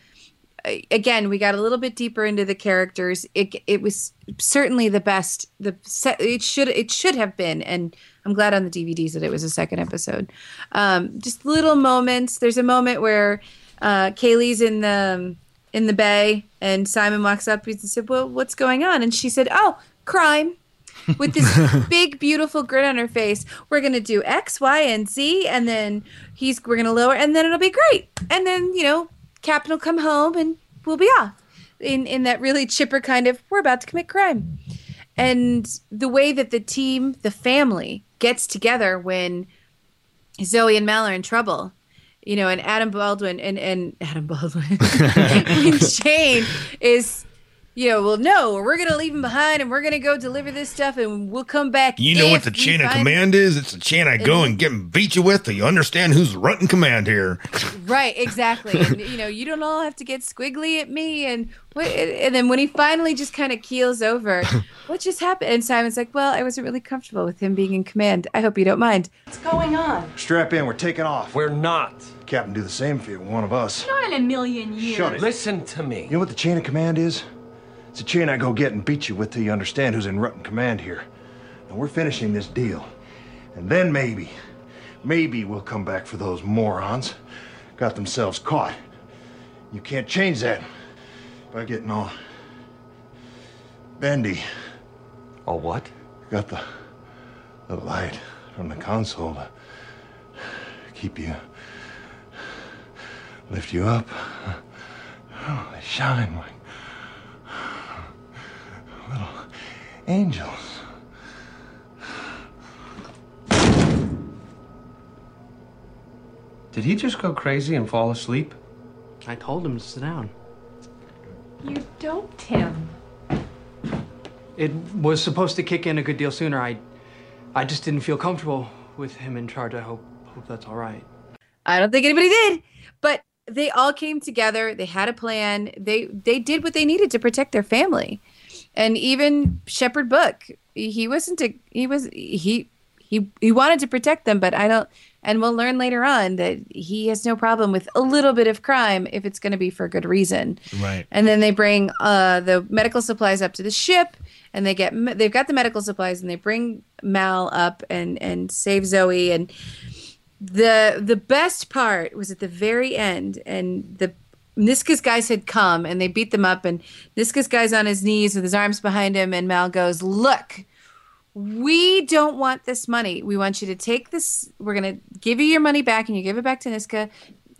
again we got a little bit deeper into the characters. It it was certainly the best the se- it should it should have been and i'm glad on the dvds that it was a second episode. Um, just little moments. There's a moment where uh, kaylee's in the in the bay and simon walks up and said well what's going on? And she said oh crime. With this *laughs* big beautiful grin on her face we're gonna do x y and z and then he's we're gonna lower and then it'll be great. And then you know captain will come home and we'll be off. In in that really chipper kind of we're about to commit crime. And the way that the team the family gets together when zoe and mal are in trouble you know and adam baldwin and and adam baldwin *laughs* *laughs* when jayne is you know, well, no, we're gonna leave him behind, and we're gonna go deliver this stuff, and we'll come back. You know what the chain of find- command is? It's the chain I go and get and beat you with, so you understand who's running command here. Right, *laughs* exactly. and, you know, you don't all have to get squiggly at me. And and then when he finally just kind of keels over, *laughs* what just happened? And Simon's like, "Well, I wasn't really comfortable with him being in command. I hope you don't mind." What's going on? Strap in, we're taking off. We're not. Captain, do the same for you're one of us. Not in a million years. Shut it. Listen to me. You know what the chain of command is? It's a chain I go get and beat you with till you understand who's in Rutten command here. And we're finishing this deal. And then maybe, maybe we'll come back for those morons. Got themselves caught. You can't change that by getting all bendy. All what? Got the, the light from the console to keep you, lift you up. Oh, they shine like little angels. Did he just go crazy and fall asleep? I told him to sit down. You doped him. It was supposed to kick in a good deal sooner. I, I just didn't feel comfortable with him in charge. I hope, hope that's all right. I don't think anybody did, but they all came together. They had a plan. They they did what they needed to protect their family, and even Shepherd Book, he wasn't a he was he he he wanted to protect them, but I don't. And we'll learn later on that he has no problem with a little bit of crime if it's going to be for a good reason. Right. And then they bring uh, the medical supplies up to the ship, and they get they've got the medical supplies, and they bring Mal up and and save Zoe. And the the best part was at the very end, and the Niska's guys had come, and they beat them up, and Niska's guys on his knees with his arms behind him, and Mal goes, "Look." We don't want this money. We want you to take this. We're to give you your money back, and you give it back to Niska.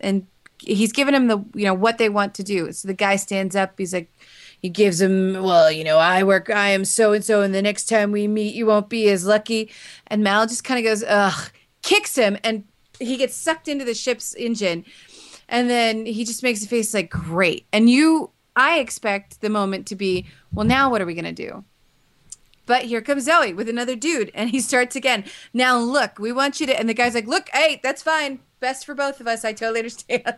And he's giving him the you know what they want to do. So the guy stands up. He's like, he gives him, well, you know, I work, I am so and so, and the next time we meet, you won't be as lucky. And Mal just kind of goes, ugh, kicks him, and he gets sucked into the ship's engine. And then he just makes a face like, great. And you, I expect the moment to be, well, now what are we going to do? But here comes Zoe with another dude, and he starts again. Now look, we want you to, and the guy's like, look, hey, that's fine, best for both of us. I totally understand. *laughs* *laughs*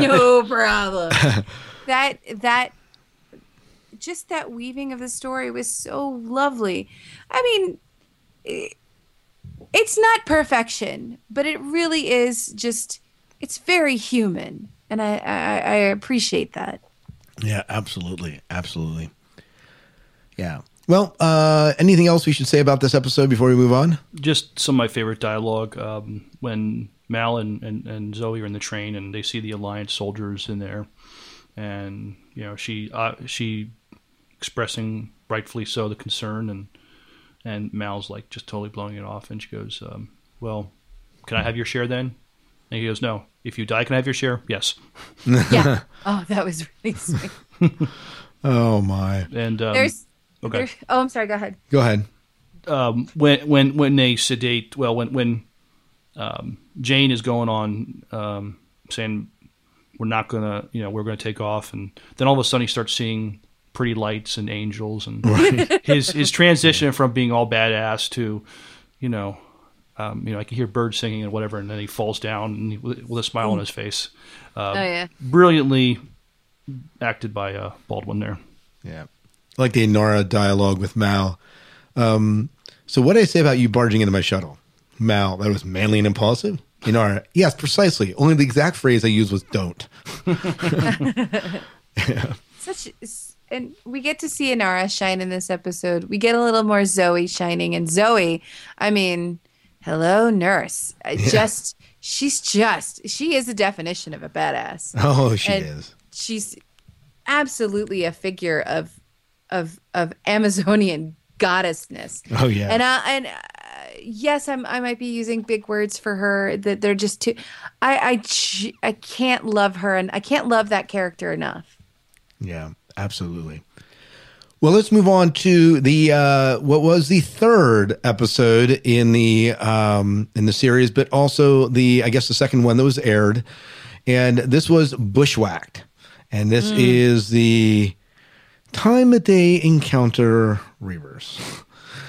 no problem. *laughs* That that just that weaving of the story was so lovely. I mean, it, it's not perfection, but it really is just it's very human, and I I, I appreciate that. Yeah, absolutely, absolutely. Yeah. Well, uh, anything else we should say about this episode before we move on? Just some of my favorite dialogue um, when Mal and, and, and Zoe are in the train and they see the Alliance soldiers in there, and you know she uh, she expressing rightfully so the concern and and Mal's like just totally blowing it off and she goes, um, "Well, can I have your share then?" And he goes, "No. If you die, can I have your share?" Yes. *laughs* Yeah. oh, that was really sweet. *laughs* Oh my! And um, There's, okay. there's oh, I'm sorry. Go ahead. Go ahead. um, when when when they sedate, well, when when um, Jayne is going on um, saying we're not gonna, you know, we're gonna take off, and then all of a sudden he starts seeing pretty lights and angels, and *laughs* his his transition from being all badass to, you know. Um, you know, I can hear birds singing and whatever, and then he falls down and he, with with a smile on his face. Uh, Oh, yeah. brilliantly acted by uh, Baldwin there. Yeah. I like the Inara dialogue with Mal. Um, so what did I say about you barging into my shuttle? Mal, that was manly and impulsive. Inara, yes, precisely. Only the exact phrase I used was don't. *laughs* Such and we get to see Inara shine in this episode. We get a little more Zoe shining, and Zoe, I mean, hello, nurse. Yeah. Just she's just she is the definition of a badass. *laughs* Oh, she And is. She's absolutely a figure of of of Amazonian *laughs* goddessness. Oh, yeah. and uh, and uh, yes, I'm I might be using big words for her that they're just too. I I I can't love her, and I can't love that character enough. Yeah, absolutely. Well, let's move on to the uh, what was the third episode in the um, in the series, but also the I guess the second one that was aired, and this was Bushwhacked, and this Mm. is the time that they encounter Reavers.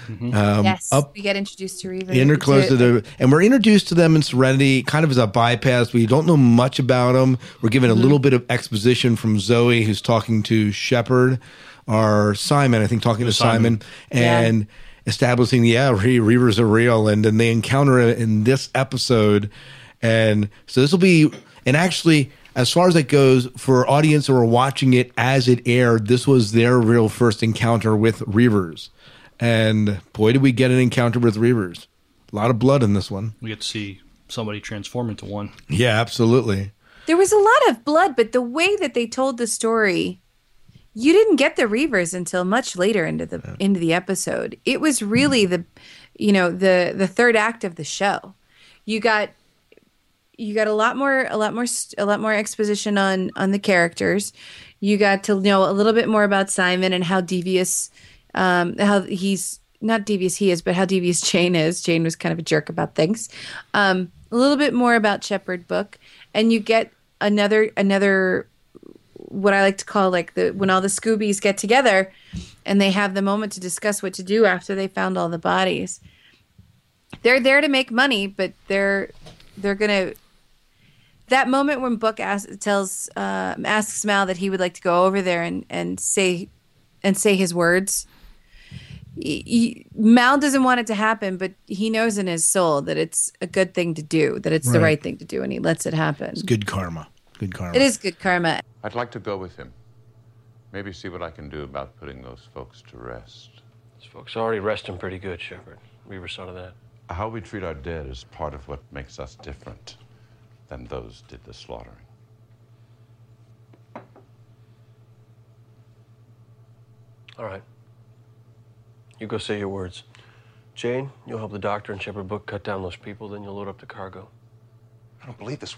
Um, yes, up we get introduced to Reaver. enter close to to- the and we're introduced to them in serenity kind of as a bypass we don't know much about them we're given a Mhm. little bit of exposition from zoe who's talking to shepherd or simon i think talking to simon, Simon. and establishing yeah re- reavers are real and then they encounter it in this episode. And so this will be and actually as far as it goes for audience who are watching it as it aired this was their real first encounter with reavers. And boy did we get an encounter with reavers. A lot of blood in this one. We get to see somebody transform into one. yeah absolutely. There was a lot of blood, but the way that they told the story, you didn't get the Reavers until much later into the into the episode. It was really the, you know, the the third act of the show. You got you got a lot more a lot more a lot more exposition on on the characters. You got to know a little bit more about Simon and how devious, um, how he's not devious he is, but how devious *laughs* Jayne is. Jayne was kind of a jerk about things. Um, a little bit more about Shepherd Book, and you get another another what I like to call like the when all the Scoobies get together and they have the moment to discuss what to do after they found all the bodies. They're there to make money, but they're they're gonna that moment when Book asks tells uh, asks Mal that he would like to go over there and and say and say his words. He- he- Mal doesn't want it to happen, but he knows in his soul that it's a good thing to do, that it's the Right. right thing to do, and he lets it happen. it's good karma good karma It is good karma. I'd like to go with him. Maybe see what I can do about putting those folks to rest. These folks are already resting pretty good, Shepherd. We were saw of that. How we treat our dead is part of what makes us different than those did the slaughtering. All right. You go say your words. Jayne, you'll help the doctor and Shepherd Book cut down those people, then you'll load up the cargo. I don't believe this.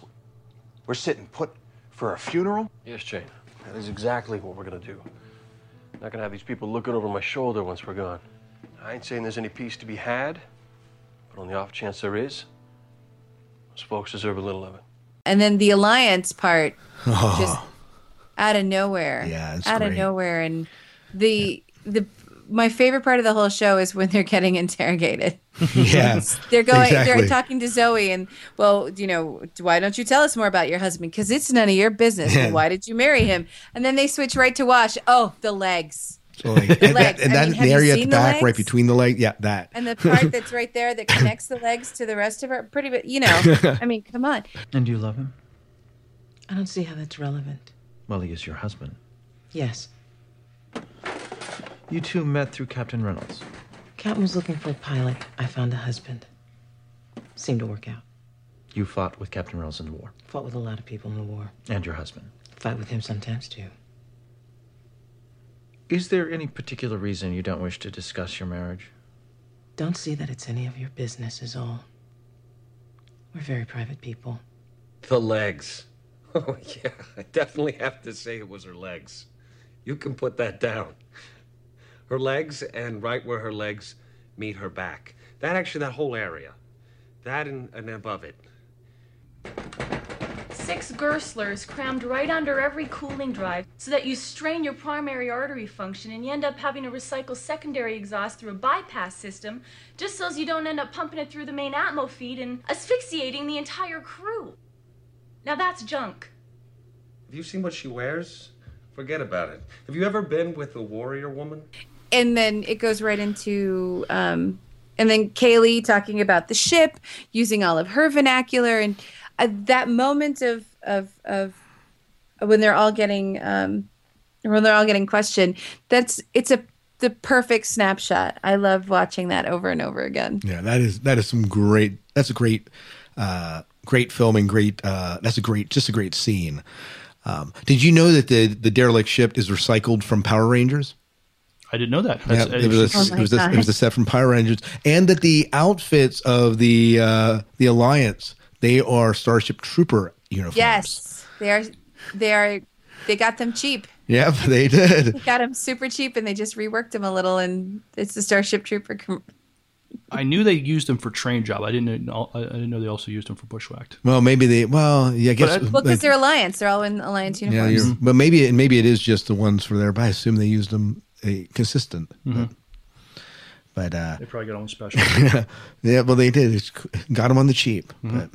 We're sitting put for a funeral? Yes, Jayne. That is exactly what we're gonna do. Not gonna have these people looking over my shoulder once we're gone. I ain't saying there's any peace to be had, but on the off chance there is, those folks deserve a little of it. And then the alliance part, *laughs* Oh. just out of nowhere. Yeah, it's out of nowhere. And the the my favorite part of the whole show is when they're getting interrogated. *laughs* yeah *laughs* They're going. exactly. They're talking to Zoe, and well, you know, why don't you tell us more about your husband? Because it's none of your business. Well, why did you marry him? And then they switch right to Wash. Oh, the legs. Oh, so, like, and that, legs. and I that mean, have the you area at the seen the back right between the leg yeah that And the part *laughs* that's right there that connects the legs to the rest of her, pretty, but you know, I mean, come on. And do you love him? I don't see how that's relevant. Well, he is your husband. Yes. You two met through Captain Reynolds. Captain was looking for a pilot. I found a husband. Seemed to work out. You fought with Captain Reynolds in the war. Fought with a lot of people in the war. And your husband. Fight with him sometimes too. Is there any particular reason you don't wish to discuss your marriage? Don't see that it's any of your business, is all. We're very private people. The legs. *laughs* Oh, yeah, I definitely have to say it was her legs. You can put that down. Her legs, and right where her legs meet her back. That actually, that whole area. That and, and above it. Six Gerslers crammed right under every cooling drive so that you strain your primary artery function and you end up having to recycle secondary exhaust through a bypass system just so you don't end up pumping it through the main atmo feed and asphyxiating the entire crew. Now that's junk. Have you seen what she wears? Forget about it. Have you ever been with a warrior woman? And then it goes right into um and then Kaylee talking about the ship using all of her vernacular and uh, that moment of of of when they're all getting um when they're all getting questioned that's it's a the perfect snapshot i love watching that over and over again Yeah, that is that is some great. That's a great, uh, great filming. Great. Uh, that's a great, just a great scene. Um, did you know that the the derelict ship is recycled from Power Rangers? I didn't know that. Yeah, it was a, Oh it was a, it was a set from Power Rangers, and that the outfits of the uh, the Alliance they are Starship Trooper uniforms. yes they are they are they got them cheap Yep, *laughs* they did. they got them super cheap and they just reworked them a little and it's the starship trooper com- I knew they used them for train job. I didn't know. I didn't know they also used them for bushwhacked. Well, maybe they. Well, yeah, I guess. Well, because they're alliance. They're all in alliance yeah, uniforms. you're, but maybe it, maybe it is just the ones for there. But I assume they used them a consistent. Mhm. But, but uh, They probably got on special. *laughs* yeah, well, they did. It's, got them on the cheap. But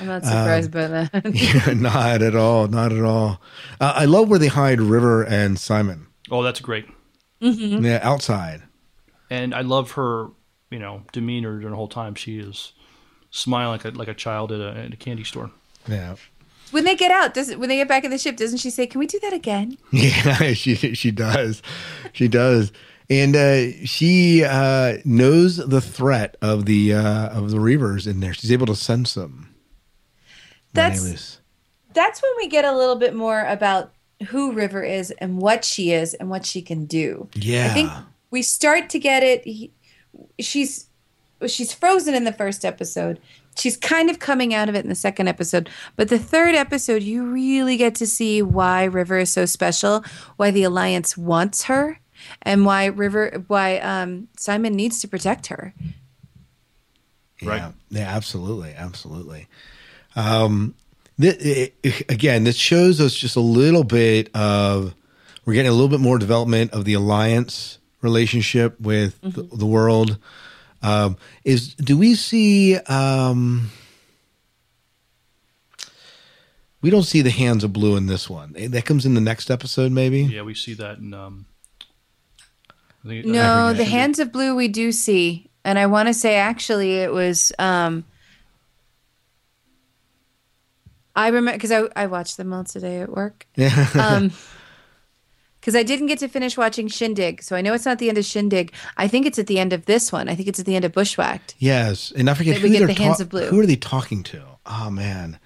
I'm not surprised um, by that. *laughs* yeah, not at all. Not at all. Uh, I love where they hide River and Simon. oh, that's great. Mhm. Yeah, outside. And I love her, you know, demeanor during the whole time. She is smiling like a like a child at a, at a candy store. Yeah. When they get out, does when they get back in the ship, doesn't she say, "Can we do that again?" *laughs* Yeah, *laughs* she she does, she does, and uh, she uh, knows the threat of the uh, of the Reavers in there. She's able to sense them. That's-. That's when we get a little bit more about who River is and what she is and what she can do. Yeah. I think we start to get it. He, she's she's frozen in the first episode. She's kind of coming out of it in the second episode. But the third episode, you really get to see why River is so special, why the Alliance wants her, and why River why um, Simon needs to protect her. Yeah, yeah, absolutely, absolutely. Um, th- i- again, this shows us just a little bit of we're getting a little bit more development of the alliance relationship with the, the world. Um, is do we see? Um, we don't see the hands of blue in this one. Eh, That comes in the next episode, maybe. Yeah, we see that in. Um, I think, No, the Hands of Blue we do see, and I want to say actually it was. Um, I remember because I I watched them all today at work. Yeah. *laughs* Um, because I didn't get to finish watching Shindig, so I know it's not the end of Shindig. I think it's at the end of this one. I think it's at the end of Bushwhacked. Yes, and I forget That we who get they're the Hands of Blue. Who are they talking to? Oh man,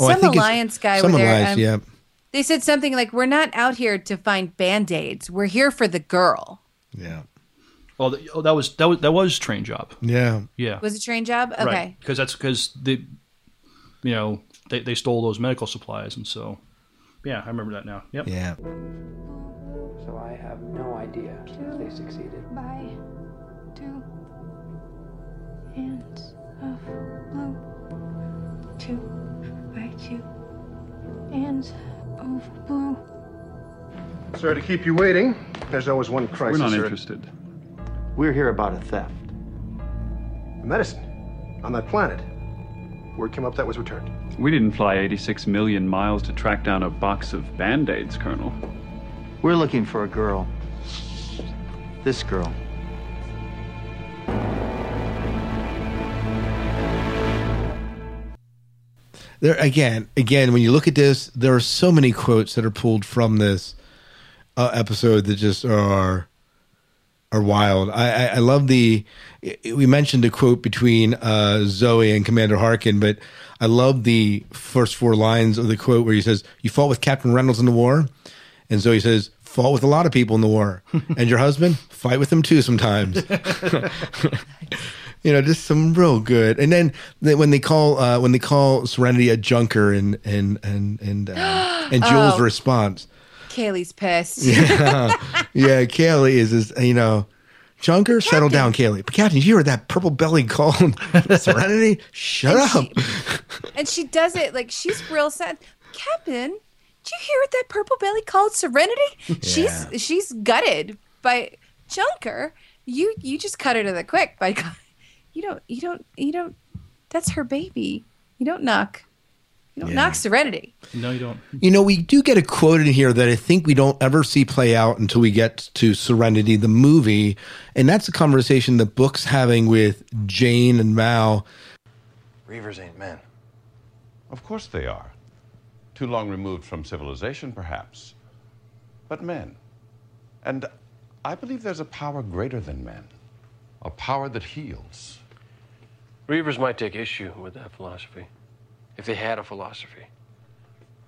Oh, I Some think it's- alliance guy Some where they're, alliance, um, yeah. They said something like, "We're not out here to find band aids. We're here for the girl." Yeah. Oh, th- oh, that was that was that was train job. Yeah. Yeah. Was it train job? Okay. Because that's because the, you know, they they stole those medical supplies, and so, yeah, I remember that now. Yep. Yeah. So I have no idea if they succeeded. by two hands of blue. Two by two hands of blue. Sorry to keep you waiting. There's always one crisis. We're not or- interested. We're here about a theft. The medicine on that planet. Word came up that was returned. We didn't fly 86 million miles to track down a box of band aids, Colonel. We're looking for a girl. This girl. there again again when you look at this there are so many quotes that are pulled from this uh, episode that just are are wild I, I i love the we mentioned a quote between uh zoe and commander harken but i love the first four lines of the quote where he says you fought with captain reynolds in the war and zoe says fought with a lot of people in the war *laughs* and your husband fight with them too sometimes *laughs* *laughs* you know, just some real good. And then when they call uh, when they call Serenity a junker and and and and uh, *gasps* and Jules' Oh. response, Kaylee's pissed. *laughs* yeah, yeah, Kaylee is is you know. Junker, settle down, Kaylee. But Captain, you heard that purple belly called *laughs* Serenity? Shut up. and she does it like she's real sad. Captain, did you hear what that purple belly called Serenity? Yeah. She's she's gutted by Junker. You you just cut her to the quick by *laughs* God. you don't you don't you don't that's her baby. You don't knock you don't knock Serenity. No, you don't. You know, we do get a quote in here that I think we don't ever see play out until we get to Serenity, the movie. And that's a conversation that Book's having with Jayne and Mal. Reavers ain't men. Of course they are. Too long removed from civilization, perhaps. But men. And I believe there's a power greater than men, a power that heals. Reavers might take issue with that philosophy, if they had a philosophy,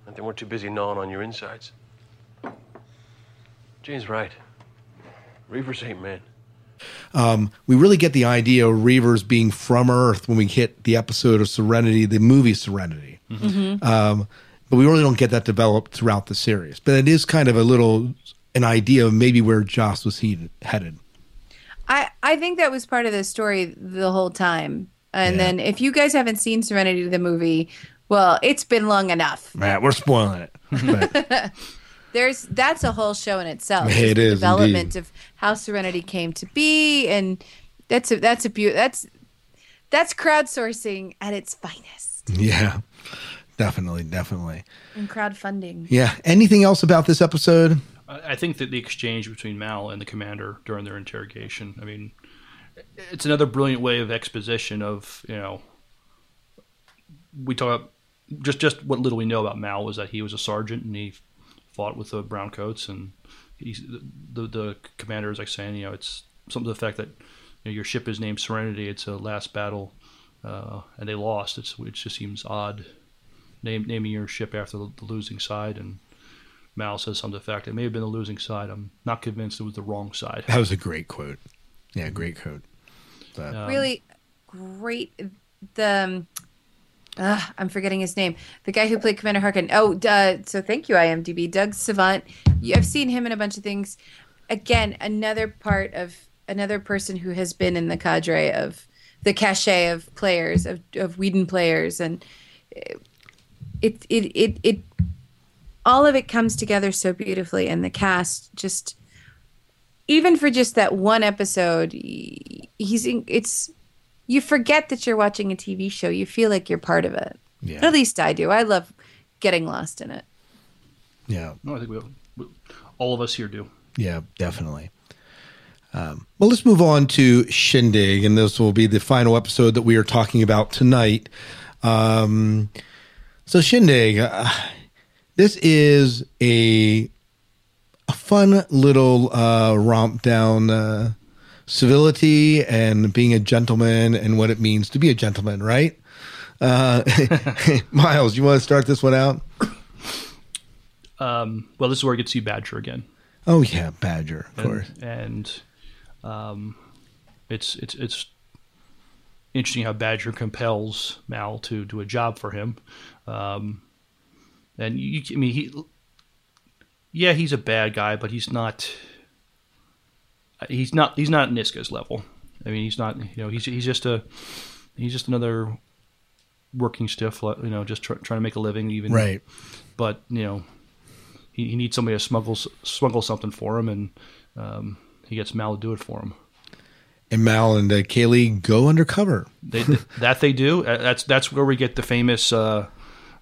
and they weren't too busy gnawing on your insides. Jayne's right. Reavers ain't men. Um, we really get the idea of Reavers being from Earth when we hit the episode of Serenity, the movie Serenity. Mhm. Um, but we really don't get that developed throughout the series. But it is kind of a little an idea of maybe where Joss was he- headed. I I think that was part of the story the whole time. And Yeah. then if you guys haven't seen Serenity the movie, well, it's been long enough. Right, we're spoiling it. *laughs* There's that's a whole show in itself. It the is, development indeed. of how Serenity came to be, and that's a that's a beau- that's that's crowdsourcing at its finest yeah, definitely, definitely. and crowdfunding. Yeah. Anything else about this episode? I I think that the exchange between Mal and the commander during their interrogation, I mean, it's another brilliant way of exposition of, you know, we talk just just what little we know about Mal was that he was a sergeant and he fought with the browncoats and he's the the commander is like saying, you know, it's something to the fact that you know, your ship is named Serenity. It's a last battle, uh, and they lost. It's it just seems odd, name, naming your ship after the, the losing side. And Mal says something to the fact it may have been the losing side. I'm not convinced it was the wrong side. That was a great quote. Yeah, great quote. But, Um, really great. The ah, I'm forgetting his name. The guy who played Commander Harken. Oh, uh, so thank you, IMDb. Doug Savant. You, I've seen him in a bunch of things. Again, another part of another person who has been in the cadre of the cachet of players of of Whedon players, and it it it it all of it comes together so beautifully, and the cast just even for just that one episode, he's in, it's you forget that you're watching a TV show. You feel like you're part of it. Yeah. At least I do. I love getting lost in it. Yeah. No, I think we, we all of us here do. Yeah, definitely. Um, well, let's move on to Shindig, and this will be the final episode that we are talking about tonight. Um, so, Shindig, uh, this is a a fun little uh, romp down uh, civility and being a gentleman and what it means to be a gentleman, right? Uh, *laughs* Miles, you want to start this one out? Um, well, this is where I get to see Badger again. Oh yeah, Badger, of and, course. And um, it's it's it's interesting how Badger compels Mal to do a job for him. Um, and you, I mean, he, yeah, he's a bad guy, but he's not. He's not. He's not Niska's level. I mean, he's not. You know, he's he's just a. He's just another working stiff. You know, just try, trying to make a living. Even Right. But you know, he, he needs somebody to smuggle smuggle something for him, and um, he gets Mal to do it for him. And Mal and uh, Kaylee go undercover. They, that they do. That's that's where we get the famous uh,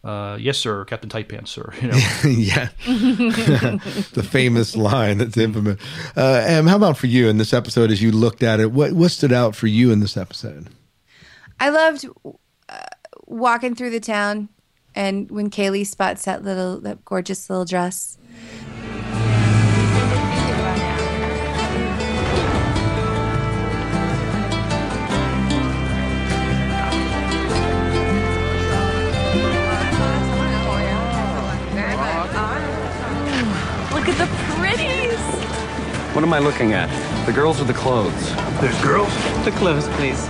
uh, "Yes, sir, Captain Tight Pants, sir." You know. *laughs* yeah. *laughs* the famous line that's infamous. Uh, Em, how about for you in this episode as you looked at it? What, what stood out for you in this episode? I loved uh, walking through the town, and when Kaylee spots that little, that gorgeous little dress. What am I looking at? The girls or the clothes? There's girls? The clothes, please.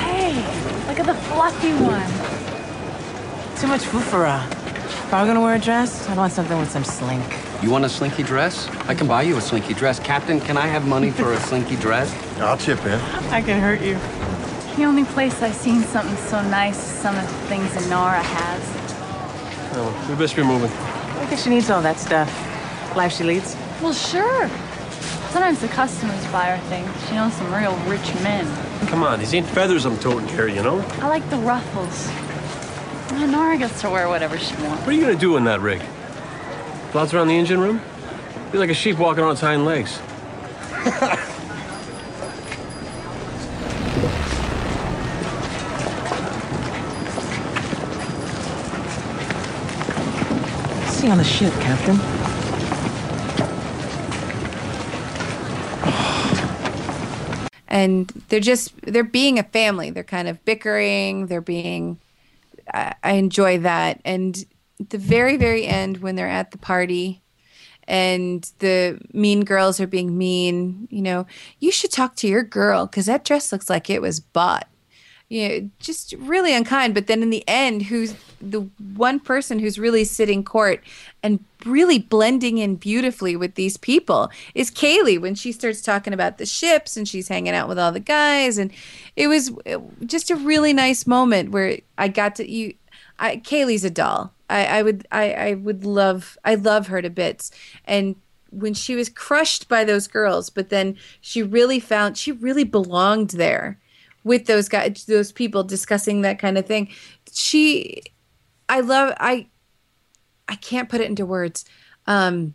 Hey, look at the fluffy one. Too much fufara. If I were gonna wear a dress, I'd want something with some slink. You want a slinky dress? I can buy you a slinky dress. Captain, can I have money for a *laughs* slinky dress? I'll chip in. I can hurt you. The only place I've seen something so nice is some of the things Inara has. Oh, we best be moving. I think she needs all that stuff. Life she leads. Well, sure. Sometimes the customers buy her things. She knows some real rich men. Come on, these ain't feathers I'm toting here, you know? I like the ruffles. And Inara gets to wear whatever she wants. What are you gonna do in that rig? Flounce around the engine room? Be like a sheep walking on its hind legs. See you on the ship, Captain. And they're just they're being a family. They're kind of bickering. They're being I, I enjoy that. And the very very end when they're at the party and the mean girls are being mean you know you should talk to your girl because that dress looks like it was bought you know, just really unkind. But then in the end, who's the one person who's really sitting court and really blending in beautifully with these people is Kaylee when she starts talking about the ships and she's hanging out with all the guys. And it was just a really nice moment where I got to you. I, Kaylee's a doll. I, I would I, I would love I love her to bits. And when she was crushed by those girls, but then she really found she really belonged there with those guys, those people discussing that kind of thing. She, I love, I, I can't put it into words. Um,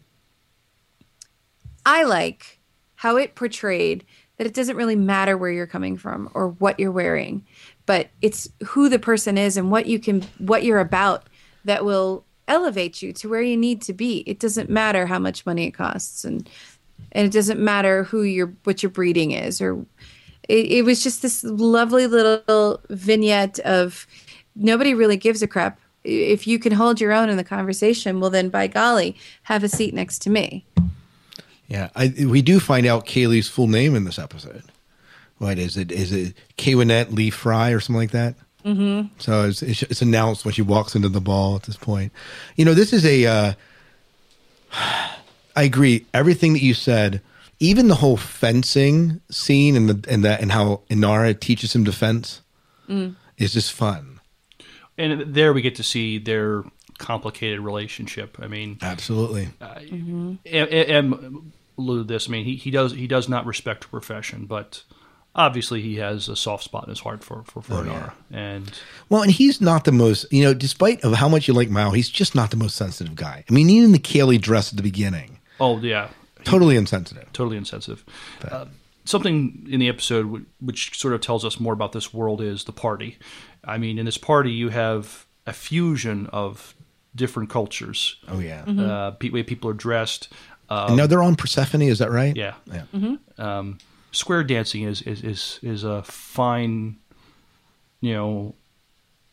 I like how it portrayed that it doesn't really matter where you're coming from or what you're wearing, but it's who the person is and what you can, what you're about that will elevate you to where you need to be. It doesn't matter how much money it costs and and it doesn't matter who your what your breeding is or it, it was just this lovely little vignette of nobody really gives a crap. If you can hold your own in the conversation, well then by golly, have a seat next to me. Yeah, I, we do find out Kaylee's full name in this episode. What is it? Is it Kaywinnet Lee Frye or something like that? Mm-hmm. So it's, it's, announced when she walks into the ball at this point. You know, this is a. Uh, *sighs* I agree. Everything that you said, even the whole fencing scene and the and that and how Inara teaches him defense Mm. is just fun. And there we get to see their complicated relationship. I mean, absolutely. Mm-hmm. M alluded this. I mean, he, he does he does not respect her profession, but obviously he has a soft spot in his heart for for, for Oh, Inara. And Well, and he's not the most, you know, despite of how much you like Mal, he's just not the most sensitive guy. I mean, even the Kaylee dress at the beginning, oh yeah, totally insensitive. totally insensitive. Uh, something in the episode w- which sort of tells us more about this world is the party. I mean, in this party, you have a fusion of different cultures. Oh yeah, uh, pe- way people are dressed. Um, and now they're on Persephone, is that right? Yeah. Yeah. Um, square dancing is is is is a fine, you know,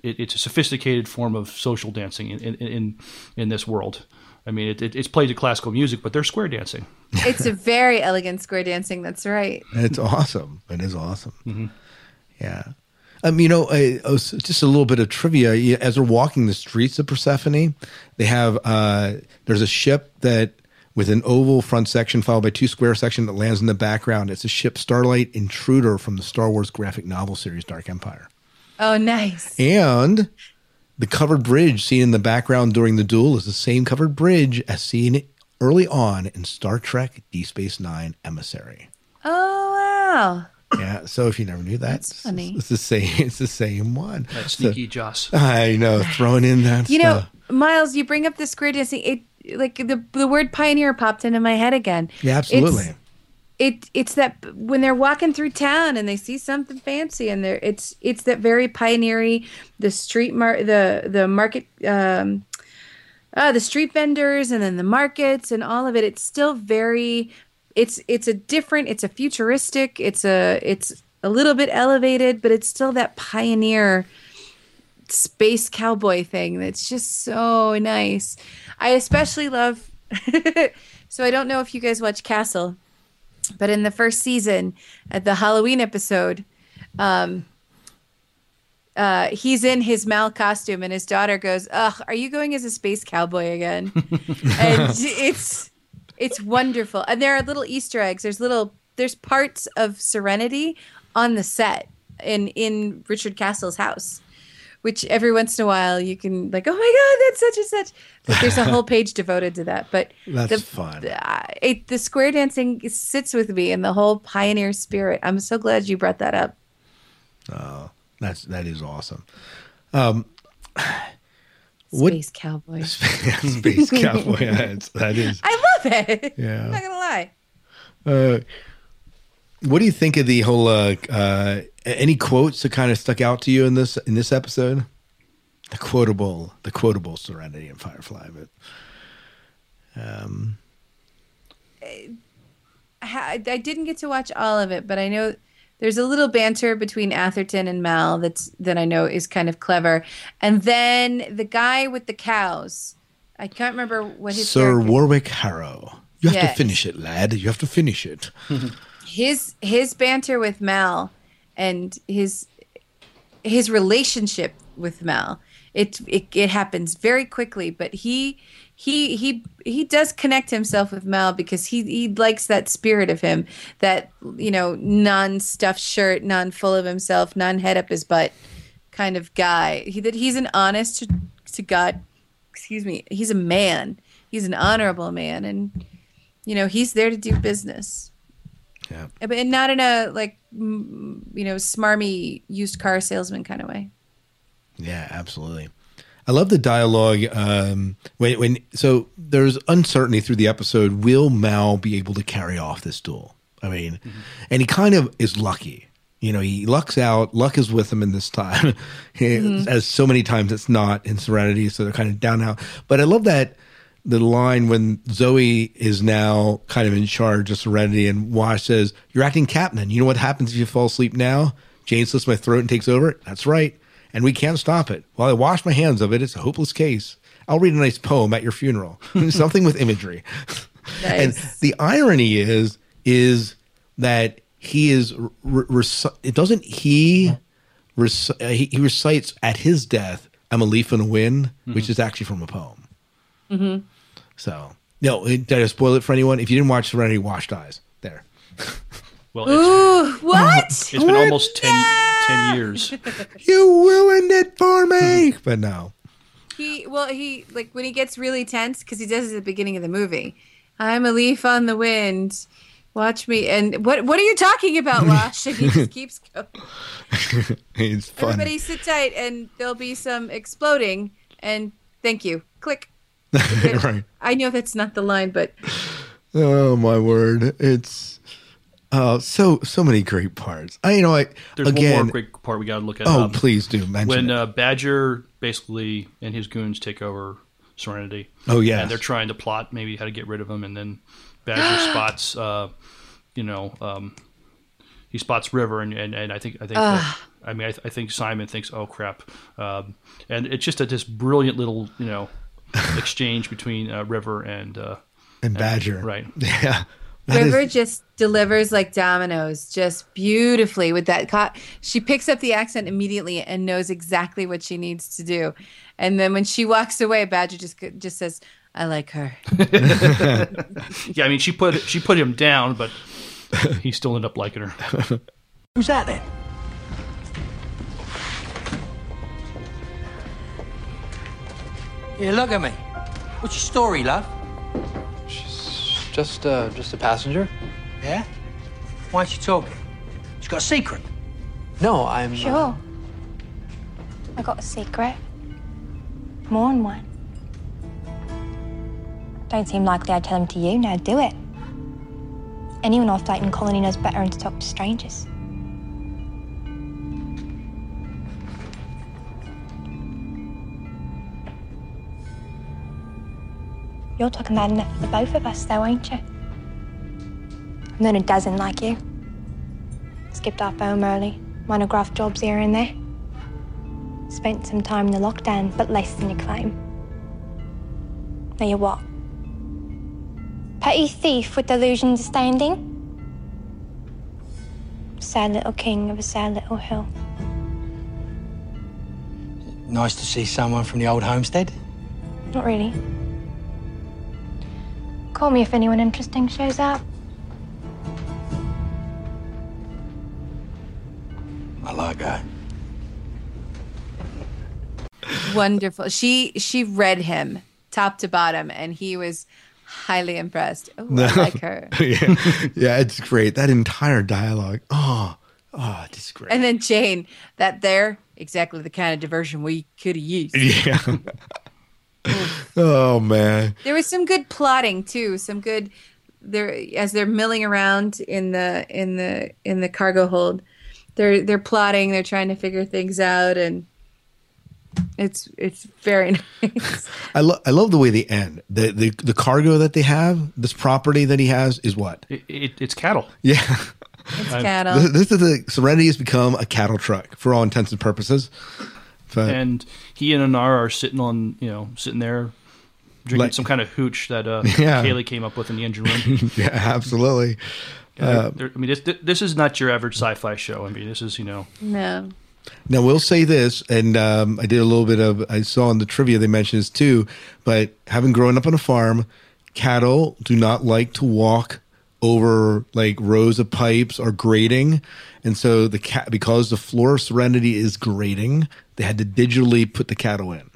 it, it's a sophisticated form of social dancing in in in, in this world. I mean, it, it, it's played to classical music, but they're square dancing. *laughs* It's a very elegant square dancing. That's right. It's awesome. It is awesome. Mm-hmm. Yeah. Um, you know, uh, uh, just a little bit of trivia. As they're walking the streets of Persephone, they have uh, there's a ship that with an oval front section followed by two square section that lands in the background. It's a ship Starlight Intruder from the Star Wars graphic novel series Dark Empire. Oh, nice. And the covered bridge seen in the background during the duel is the same covered bridge as seen early on in Star Trek Deep Space Nine Emissary. Oh wow. Yeah, so if you never knew that, That's funny. It's the same. *laughs* It's the same one. That So- sneaky Joss. I know, throwing in that. You know. Miles, you bring up the square dancing. It like the the word pioneer popped into my head again. Yeah, absolutely. It's, it it's that when they're walking through town and they see something fancy and they're it's it's that very pioneery the street mar the the market um uh, the street vendors and then the markets and all of it. It's still very it's it's a different it's a futuristic it's a it's a little bit elevated but it's still that pioneer space cowboy thing that's just so nice. I especially love *laughs* so i don't know if you guys watch castle but in the first season at the halloween episode um uh, he's in his Mal costume, and his daughter goes, "Ugh, are you going as a space cowboy again?" *laughs* and it's it's wonderful. And there are little Easter eggs. There's little there's parts of Serenity on the set in in Richard Castle's house, which every once in a while you can like, oh my god, that's such and such. Like, there's a whole *laughs* page devoted to that. But That's the, fun. uh, it, the square dancing sits with me and the whole pioneer spirit. I'm so glad you brought that up. Oh, that's that is awesome. Um, *sighs* what Space cowboy. *laughs* space cowboy? That's, that is. *laughs* I love it. Yeah. I'm not gonna lie. Uh, what do you think of the whole? Uh, uh, any quotes that kind of stuck out to you in this in this episode? The quotable, the quotable Serenity and Firefly, but um, I, I didn't get to watch all of it, but I know there's a little banter between Atherton and Mal that's that I know is kind of clever. And then the guy with the cows, I can't remember what his Sir Warwick Harrow. You have Yes. to finish it, lad. You have to finish it. *laughs* his his banter with Mal and his his relationship with Mal. It, it it happens very quickly, but he he he he does connect himself with Mal because he he likes that spirit of him, that you know non stuffed shirt, non full of himself, non head up his butt kind of guy. He that he's an honest to, to God, excuse me, he's a man. He's an honorable man, and you know he's there to do business. Yeah. But not in a like you know smarmy used car salesman kind of way. Yeah, absolutely. I love the dialogue. Um, when when so there's uncertainty through the episode. Will Mal be able to carry off this duel? I mean, and he kind of is lucky. You know, he lucks out. Luck is with him in this time, *laughs* Mhm. as so many times it's not in Serenity. So they're kind of down out. But I love that the line when Zoe is now kind of in charge of Serenity, and Wash says, "You're acting captain. You know what happens if you fall asleep now? Jayne slits my throat and takes over. That's right, and we can't stop it. While I wash my hands of it, it's a hopeless case. I'll read a nice poem at your funeral, *laughs* something with imagery. *laughs* And the irony is, is that he is re- it doesn't he, uh, he he recites at his death, "I'm a leaf in a wind," which Mhm. is actually from a poem. Mm-hmm. So no, did I spoil it for anyone? If you didn't watch Serenity, Wash dies. There. Well, Ooh, what? *laughs* It's been almost 10, 10 years. *laughs* you ruined it for me. but no. He well he like when he gets really tense because he does it at the beginning of the movie. I'm a leaf on the wind. Watch me. And what what are you talking about, *laughs* Wash? And he just keeps going. it's fun. Everybody sit tight, and there'll be some exploding. And thank you. Click. *laughs* right. I know that's not the line, but Oh my word! It's uh, so so many great parts. I you know I There's again. one more quick part we got to look at. Oh, Um, please do mention when it. uh, Badger basically and his goons take over Serenity. Oh, yeah, and they're trying to plot maybe how to get rid of him, and then Badger *gasps* spots, uh, you know, um, he spots River, and, and, and I think I think that, I mean I, th- I think Simon thinks, oh crap, um, and it's just a this brilliant little you know *laughs* exchange between uh, River and uh, and Badger, right? *laughs* Yeah. That is- River just delivers like dominoes, just beautifully with that. Co- she picks up the accent immediately and knows exactly what she needs to do. And then when she walks away, Badger just just says, "I like her." *laughs* yeah, I mean she put she put him down, but he still ended up liking her. Who's that then? Here, look at me. What's your story, love? She's just, uh, just a passenger. Yeah? Why aren't you talking? She's got a secret. No, I'm. uh, Sure. I got a secret. More than one. Don't seem likely I'd tell him to you. Now do it. Anyone off Dyton Colony knows better than to talk to strangers. You're talking loud enough for the both of us, though, ain't you? I've known a dozen like you. Skipped off home early, monograph jobs here and there. Spent some time in the lockdown, but less than you claim. Now you what? Petty thief with delusions of standing? Sad little king of a sad little hill. Nice to see someone from the old homestead. Not really. Call me if anyone interesting shows up. I like her. Wonderful. She she read him top to bottom, and he was highly impressed. Oh, I like her. *laughs* yeah, yeah, it's great. That entire dialogue. Oh, oh, it's great. And then Jayne, that there, exactly the kind of diversion we could have used. *laughs* Yeah. *laughs* oh man. There was some good plotting too. Some good there as they're milling around in the in the in the cargo hold. They're they're plotting. They're trying to figure things out, and it's it's very *laughs* nice. I love I love the way they end. The, the the cargo that they have, this property that he has, is what? It, it, it's cattle. Yeah. It's I'm- *laughs* cattle. This, this is the Serenity has become a cattle truck for all intents and purposes. But and he and Inara are sitting on, you know, sitting there drinking Like- some kind of hooch that uh, *laughs* Yeah. Kaylee came up with in the engine room. *laughs* yeah, *laughs* absolutely. Yeah, Uh, they're- I mean, this, this is not your average sci-fi show. I mean, this is you know, No. Now we'll say this, and um, I did a little bit of. I saw in the trivia they mentioned this too. But having grown up on a farm, cattle do not like to walk over like rows of pipes or grating, and so the cat because the floor of Serenity is grating, they had to digitally put the cattle in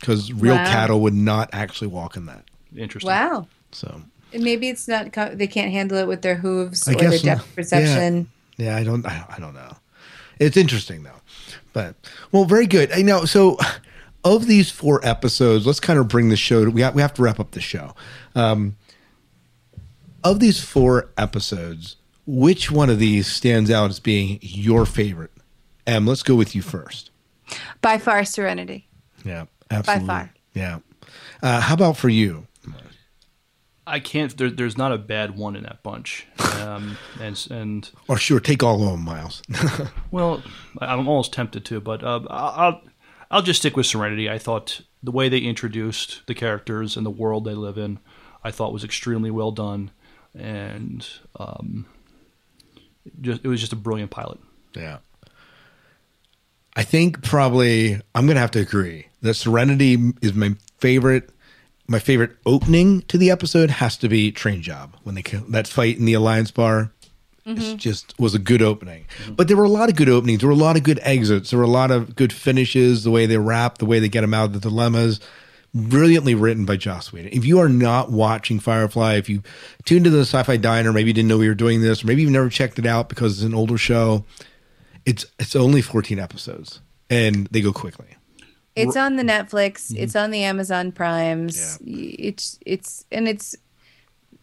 because real Wow. cattle would not actually walk in that. Interesting. Wow. So maybe it's not. They can't handle it with their hooves I or their depth not. perception. Yeah, yeah I don't. I, I don't know. It's interesting though, but well, very good. I know. So, of these four episodes, let's kind of bring the show. To, we have, we have to wrap up the show. Um, of these four episodes, which one of these stands out as being your favorite? Em, let's go with you first. By far, Serenity. Yeah, absolutely. far. Yeah. Uh, how about for you? I can't. There, there's not a bad one in that bunch. Um, *laughs* and and Or sure, take all of them, Miles. *laughs* well, I'm almost tempted to, but uh, I'll I'll just stick with Serenity. I thought the way they introduced the characters and the world they live in, I thought was extremely well done, and um, just it was just a brilliant pilot. Yeah. I think probably I'm going to have to agree that Serenity is my favorite. My favorite opening to the episode has to be Train Job when they kill that fight in the Alliance Bar. It's Mhm. just was a good opening, but there were a lot of good openings. There were a lot of good exits. There were a lot of good finishes. The way they wrap, the way they get them out of the dilemmas, brilliantly written by Joss Whedon. If you are not watching Firefly, if you tuned into the Sci-Fi Diner, maybe you didn't know we were doing this, or maybe you've never checked it out because it's an older show. It's it's only 14 episodes, and they go quickly. It's on the Netflix. Mm-hmm. It's on the Amazon Primes. It's it's and it's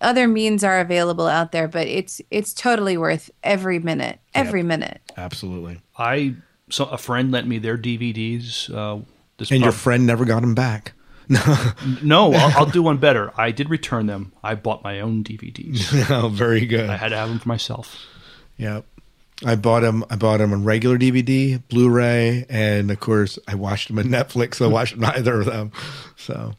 other means are available out there, but it's it's totally worth every minute. Every minute. Absolutely. I so a friend lent me their DVDs. Uh, this And your friend never got them back. *laughs* no, I'll, I'll do one better. I did return them. I bought my own DVDs. *laughs* oh, very good. I had to have them for myself. Yeah. I bought them. I bought them on regular DVD, Blu-ray, and of course, I watched them on *laughs* Netflix. So I watched neither of them. So,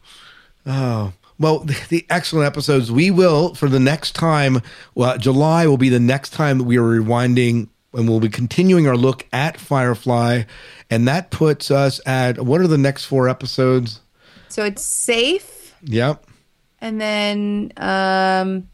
oh well, the, the excellent episodes. We will for the next time. Well, July will be the next time that we are rewinding, and we'll be continuing our look at Firefly, and that puts us at what are the next four episodes? So it's safe Yep. and then um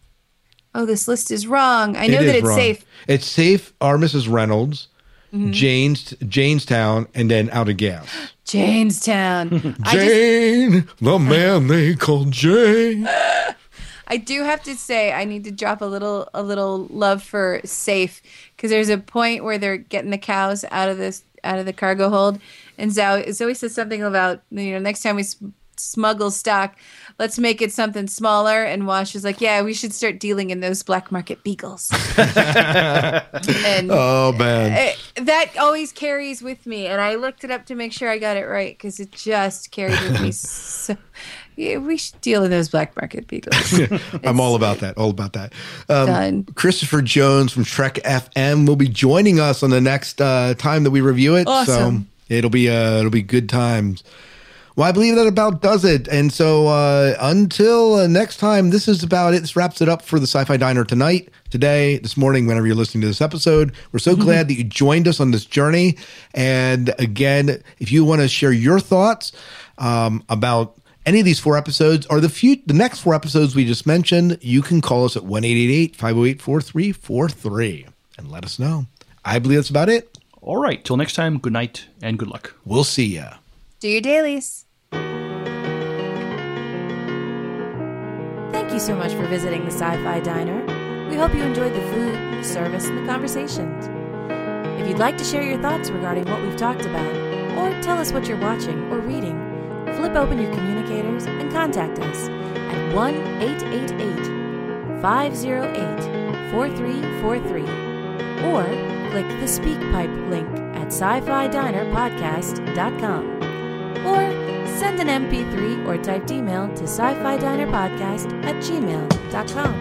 oh this list is wrong. I know It that it's wrong. safe. It's safe. Our Mrs. Reynolds, Mhm. Jaynes, Jaynestown, and then out of gas. *gasps* Jaynestown. *laughs* I just Jayne, the man they call Jayne. *laughs* I do have to say I need to drop a little a little love for safe because there's a point where they're getting the cows out of this out of the cargo hold, and Zoe Zoe says something about you know next time we smuggle stock, let's make it something smaller. And Wash is like, yeah, we should start dealing in those black market beagles. *laughs* and oh man. eh, that always carries with me, and I looked it up to make sure I got it right because it just carried with me. *laughs* so yeah, we should deal in those black market beagles. *laughs* I'm all about that. All about that. Um, Done. Christopher Jones from Trek FM will be joining us on the next uh, time that we review it. Awesome. So it'll be uh, it'll be good times. Well, I believe that about does it. And so uh, until uh, next time, this is about it. This wraps it up for the Sci-Fi Diner tonight, today, this morning, whenever you're listening to this episode. We're so glad that you joined us on this journey. And again, if you want to share your thoughts um, about any of these four episodes or the few the next four episodes we just mentioned, you can call us at 1-888-508-4343 and let us know. I believe that's about it. All right. Till next time. Good night and good luck. We'll see ya. Do your dailies. Thank you so much for visiting the Sci Fi Diner. We hope you enjoyed the food, the service, and the conversations. If you'd like to share your thoughts regarding what we've talked about, or tell us what you're watching or reading, flip open your communicators and contact us at 1 888 508 4343 or click the SpeakPipe link at sci fi diner podcast.com or send an MP3 or typed email to sci-fi diner podcast at gmail.com.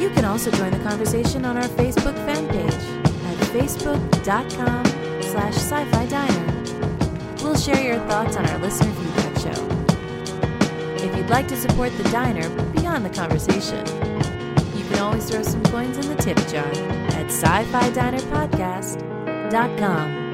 You can also join the conversation on our Facebook fan page at facebook.com slash sci-fi diner. We'll share your thoughts on our listener feedback show. If you'd like to support the diner beyond the conversation, you can always throw some coins in the tip jar at sci-fi diner podcast.com.